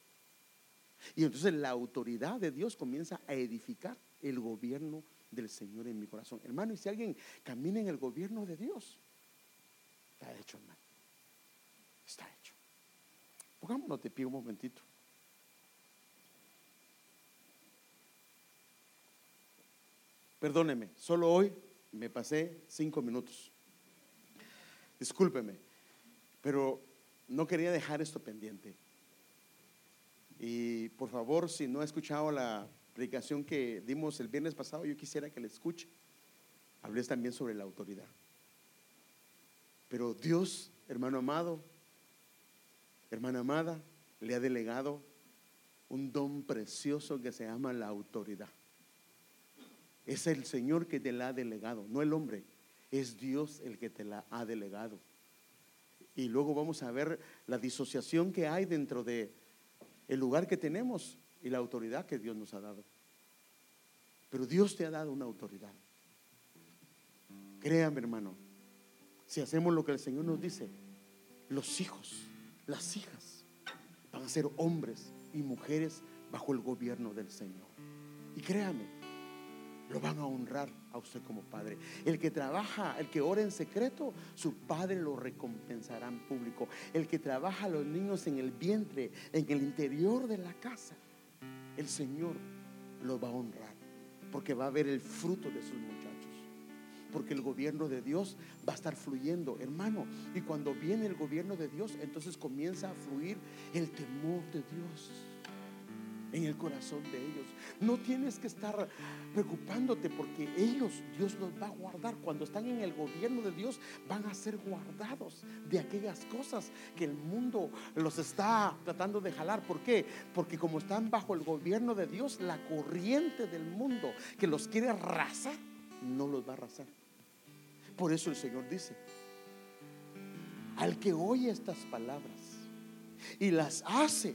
Y entonces la autoridad de Dios comienza a edificar el gobierno del Señor en mi corazón. Hermano, y si alguien camina en el gobierno de Dios, está hecho, hermano. Está hecho. Pongámonos te pido un momentito. Perdóneme, solo hoy me pasé cinco minutos. Discúlpeme. Pero no quería dejar esto pendiente. Y por favor, si no ha escuchado la predicación que dimos el viernes pasado, yo quisiera que la escuche. Hablé también sobre la autoridad. Pero Dios, hermano amado, hermana amada, le ha delegado un don precioso que se llama la autoridad. Es el Señor que te la ha delegado, no el hombre. Es Dios el que te la ha delegado. Y luego vamos a ver la disociación que hay dentro de el lugar que tenemos y la autoridad que Dios nos ha dado. Pero Dios te ha dado una autoridad. Créame, hermano, si hacemos lo que el Señor nos dice, los hijos, las hijas, van a ser hombres y mujeres bajo el gobierno del Señor. Y créame, lo van a honrar a usted como padre. El que trabaja, el que ora en secreto, su padre lo recompensará en público. El que trabaja a los niños en el vientre, en el interior de la casa, el Señor lo va a honrar, porque va a ver el fruto de sus muchachos. Porque el gobierno de Dios va a estar fluyendo, hermano. Y cuando viene el gobierno de Dios, entonces comienza a fluir el temor de Dios en el corazón de ellos. No tienes que estar preocupándote porque ellos, Dios los va a guardar. Cuando están en el gobierno de Dios, van a ser guardados de aquellas cosas que el mundo los está tratando de jalar. ¿Por qué? Porque como están bajo el gobierno de Dios, la corriente del mundo que los quiere arrasar, no los va a arrasar. Por eso el Señor dice, al que oye estas palabras y las hace,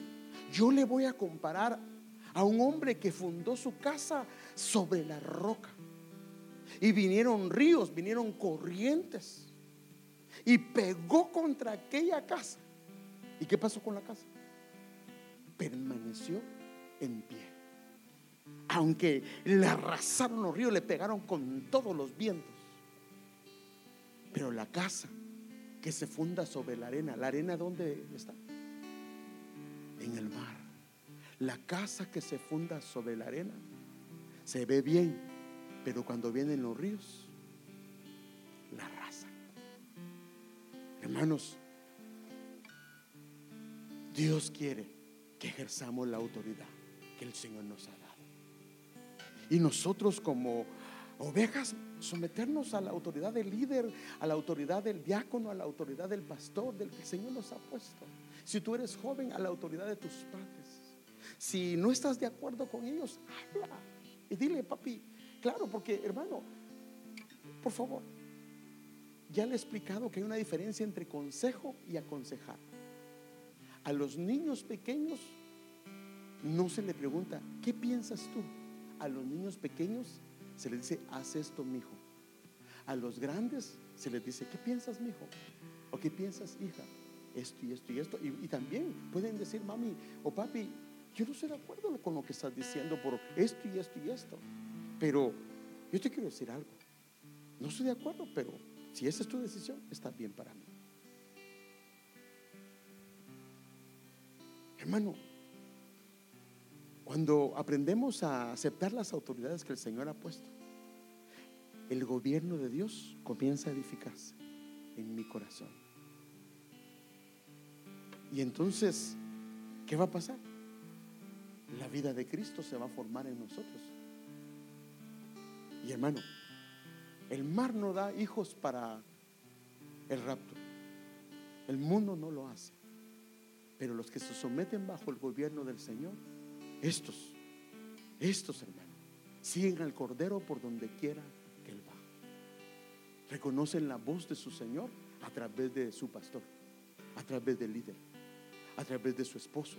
yo le voy a comparar a un hombre que fundó su casa sobre la roca. Y vinieron ríos, vinieron corrientes. Y pegó contra aquella casa. ¿Y qué pasó con la casa? Permaneció en pie. Aunque le arrasaron los ríos, le pegaron con todos los vientos. Pero la casa que se funda sobre la arena, ¿la arena dónde está? En el mar. La casa que se funda sobre la arena se ve bien, pero cuando vienen los ríos, la raza. Hermanos, Dios quiere que ejerzamos la autoridad que el Señor nos ha dado. Y nosotros como ovejas someternos a la autoridad del líder, a la autoridad del diácono, a la autoridad del pastor, del que el Señor nos ha puesto. Si tú eres joven, a la autoridad de tus padres. Si no estás de acuerdo con ellos, habla y dile, papi, claro, porque hermano, por favor, ya le he explicado que hay una diferencia entre consejo y aconsejar. A los niños pequeños no se le pregunta, ¿qué piensas tú? A los niños pequeños se les dice, haz esto, mijo. A los grandes se les dice, ¿qué piensas, mijo? ¿O qué piensas, hija? Esto y esto y esto. Y, también pueden decir, mami o papi, yo no estoy de acuerdo con lo que estás diciendo por esto y esto y esto. Pero yo te quiero decir algo. No estoy de acuerdo, pero si esa es tu decisión, está bien para mí. Hermano, cuando aprendemos a aceptar las autoridades que el Señor ha puesto, el gobierno de Dios comienza a edificarse en mi corazón. Y entonces, ¿qué va a pasar? La vida de Cristo se va a formar en nosotros. Y hermano, el mar no da hijos para el rapto. El mundo no lo hace. Pero los que se someten bajo el gobierno del Señor, estos, estos hermanos, siguen al Cordero por donde quiera que Él va. Reconocen la voz de su Señor a través de su pastor, a través del líder a través de su esposo,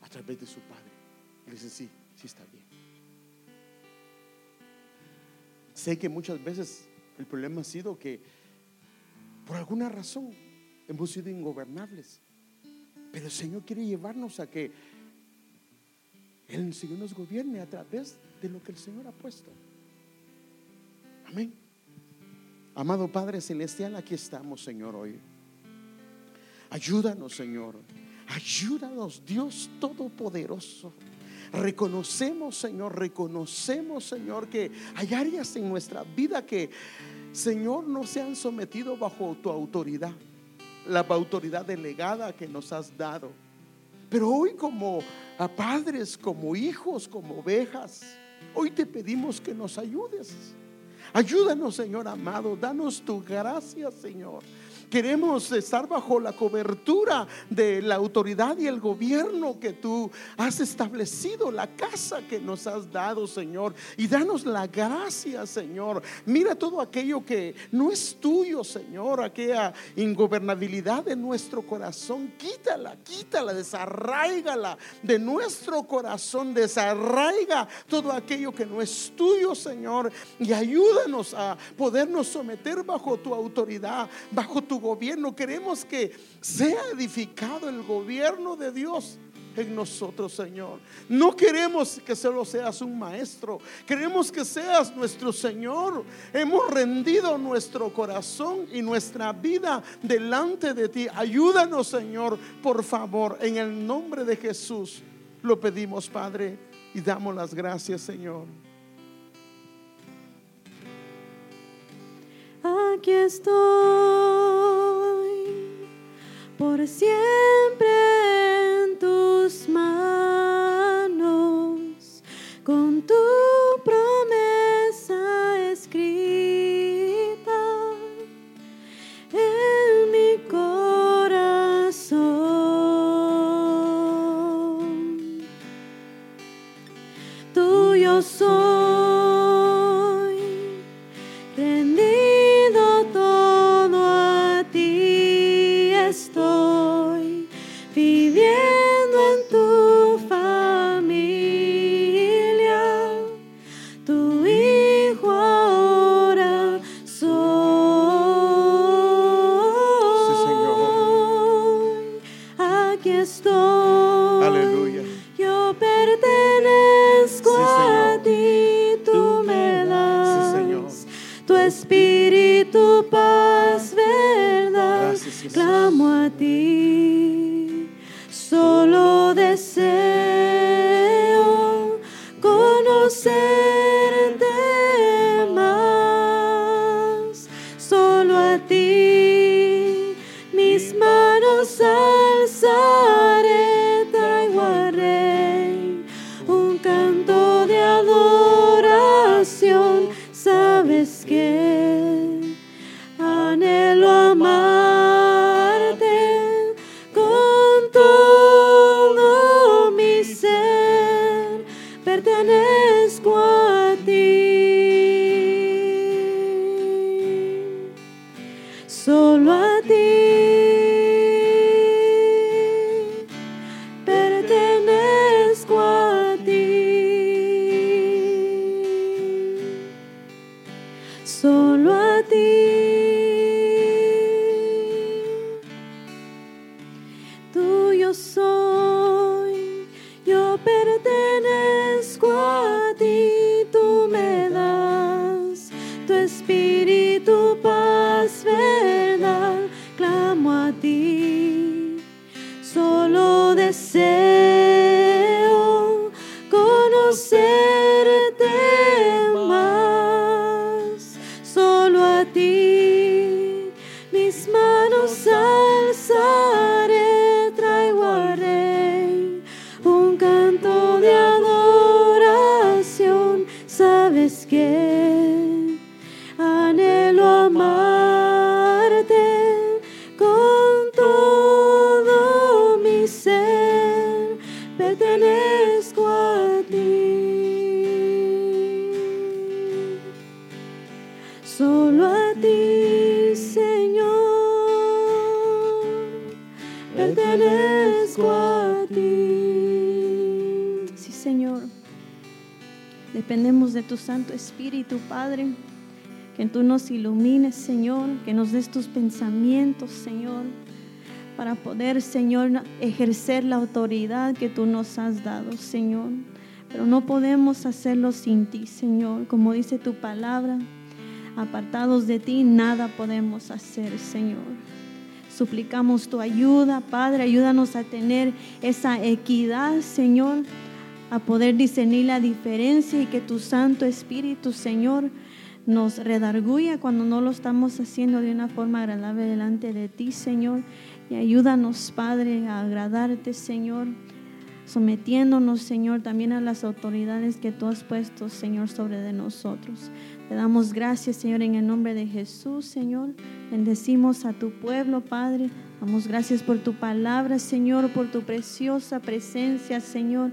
a través de su padre. Y le dice, sí, sí está bien. Sé que muchas veces el problema ha sido que por alguna razón hemos sido ingobernables. Pero el Señor quiere llevarnos a que el Señor nos gobierne a través de lo que el Señor ha puesto. Amén. Amado Padre Celestial, aquí estamos, Señor, hoy. Ayúdanos, Señor. Ayúdanos, Dios Todopoderoso. Reconocemos, Señor, reconocemos, Señor, que hay áreas en nuestra vida que, Señor, no se han sometido bajo tu autoridad, la autoridad delegada que nos has dado. Pero hoy como padres, como hijos, como ovejas, hoy te pedimos que nos ayudes. Ayúdanos, Señor amado, danos tu gracia, Señor. Queremos estar bajo la cobertura de la autoridad y el gobierno que tú has establecido, la casa que nos has dado, Señor. Y danos la gracia, Señor. Mira todo aquello que no es tuyo, Señor, aquella ingobernabilidad de nuestro corazón. Quítala, quítala, desarraigala de nuestro corazón. Desarraiga todo aquello que no es tuyo, Señor. Y ayúdanos a podernos someter bajo tu autoridad, bajo tu gobierno. Queremos que sea edificado el gobierno de Dios en nosotros, Señor. No queremos que solo seas un maestro, queremos que seas nuestro Señor. Hemos rendido nuestro corazón y nuestra vida delante de ti. Ayúdanos, Señor, por favor, en el nombre de Jesús. Lo pedimos, Padre, y damos las gracias, Señor. Aquí estoy por siempre en tus manos, con tu promesa mama. Espíritu, Padre. Que tú nos ilumines, Señor. Que nos des tus pensamientos, Señor. Para poder, Señor, ejercer la autoridad que tú nos has dado, Señor. Pero no podemos hacerlo sin ti, Señor. Como dice tu palabra, apartados de ti, nada podemos hacer, Señor. Suplicamos tu ayuda, Padre. Ayúdanos a tener esa equidad, Señor, a poder discernir la diferencia y que tu Santo Espíritu, Señor, nos redarguya cuando no lo estamos haciendo de una forma agradable delante de ti, Señor. Y ayúdanos, Padre, a agradarte, Señor, sometiéndonos, Señor, también a las autoridades que tú has puesto, Señor, sobre de nosotros. Te damos gracias, Señor, en el nombre de Jesús, Señor. Bendecimos a tu pueblo, Padre. Damos gracias por tu palabra, Señor, por tu preciosa presencia, Señor.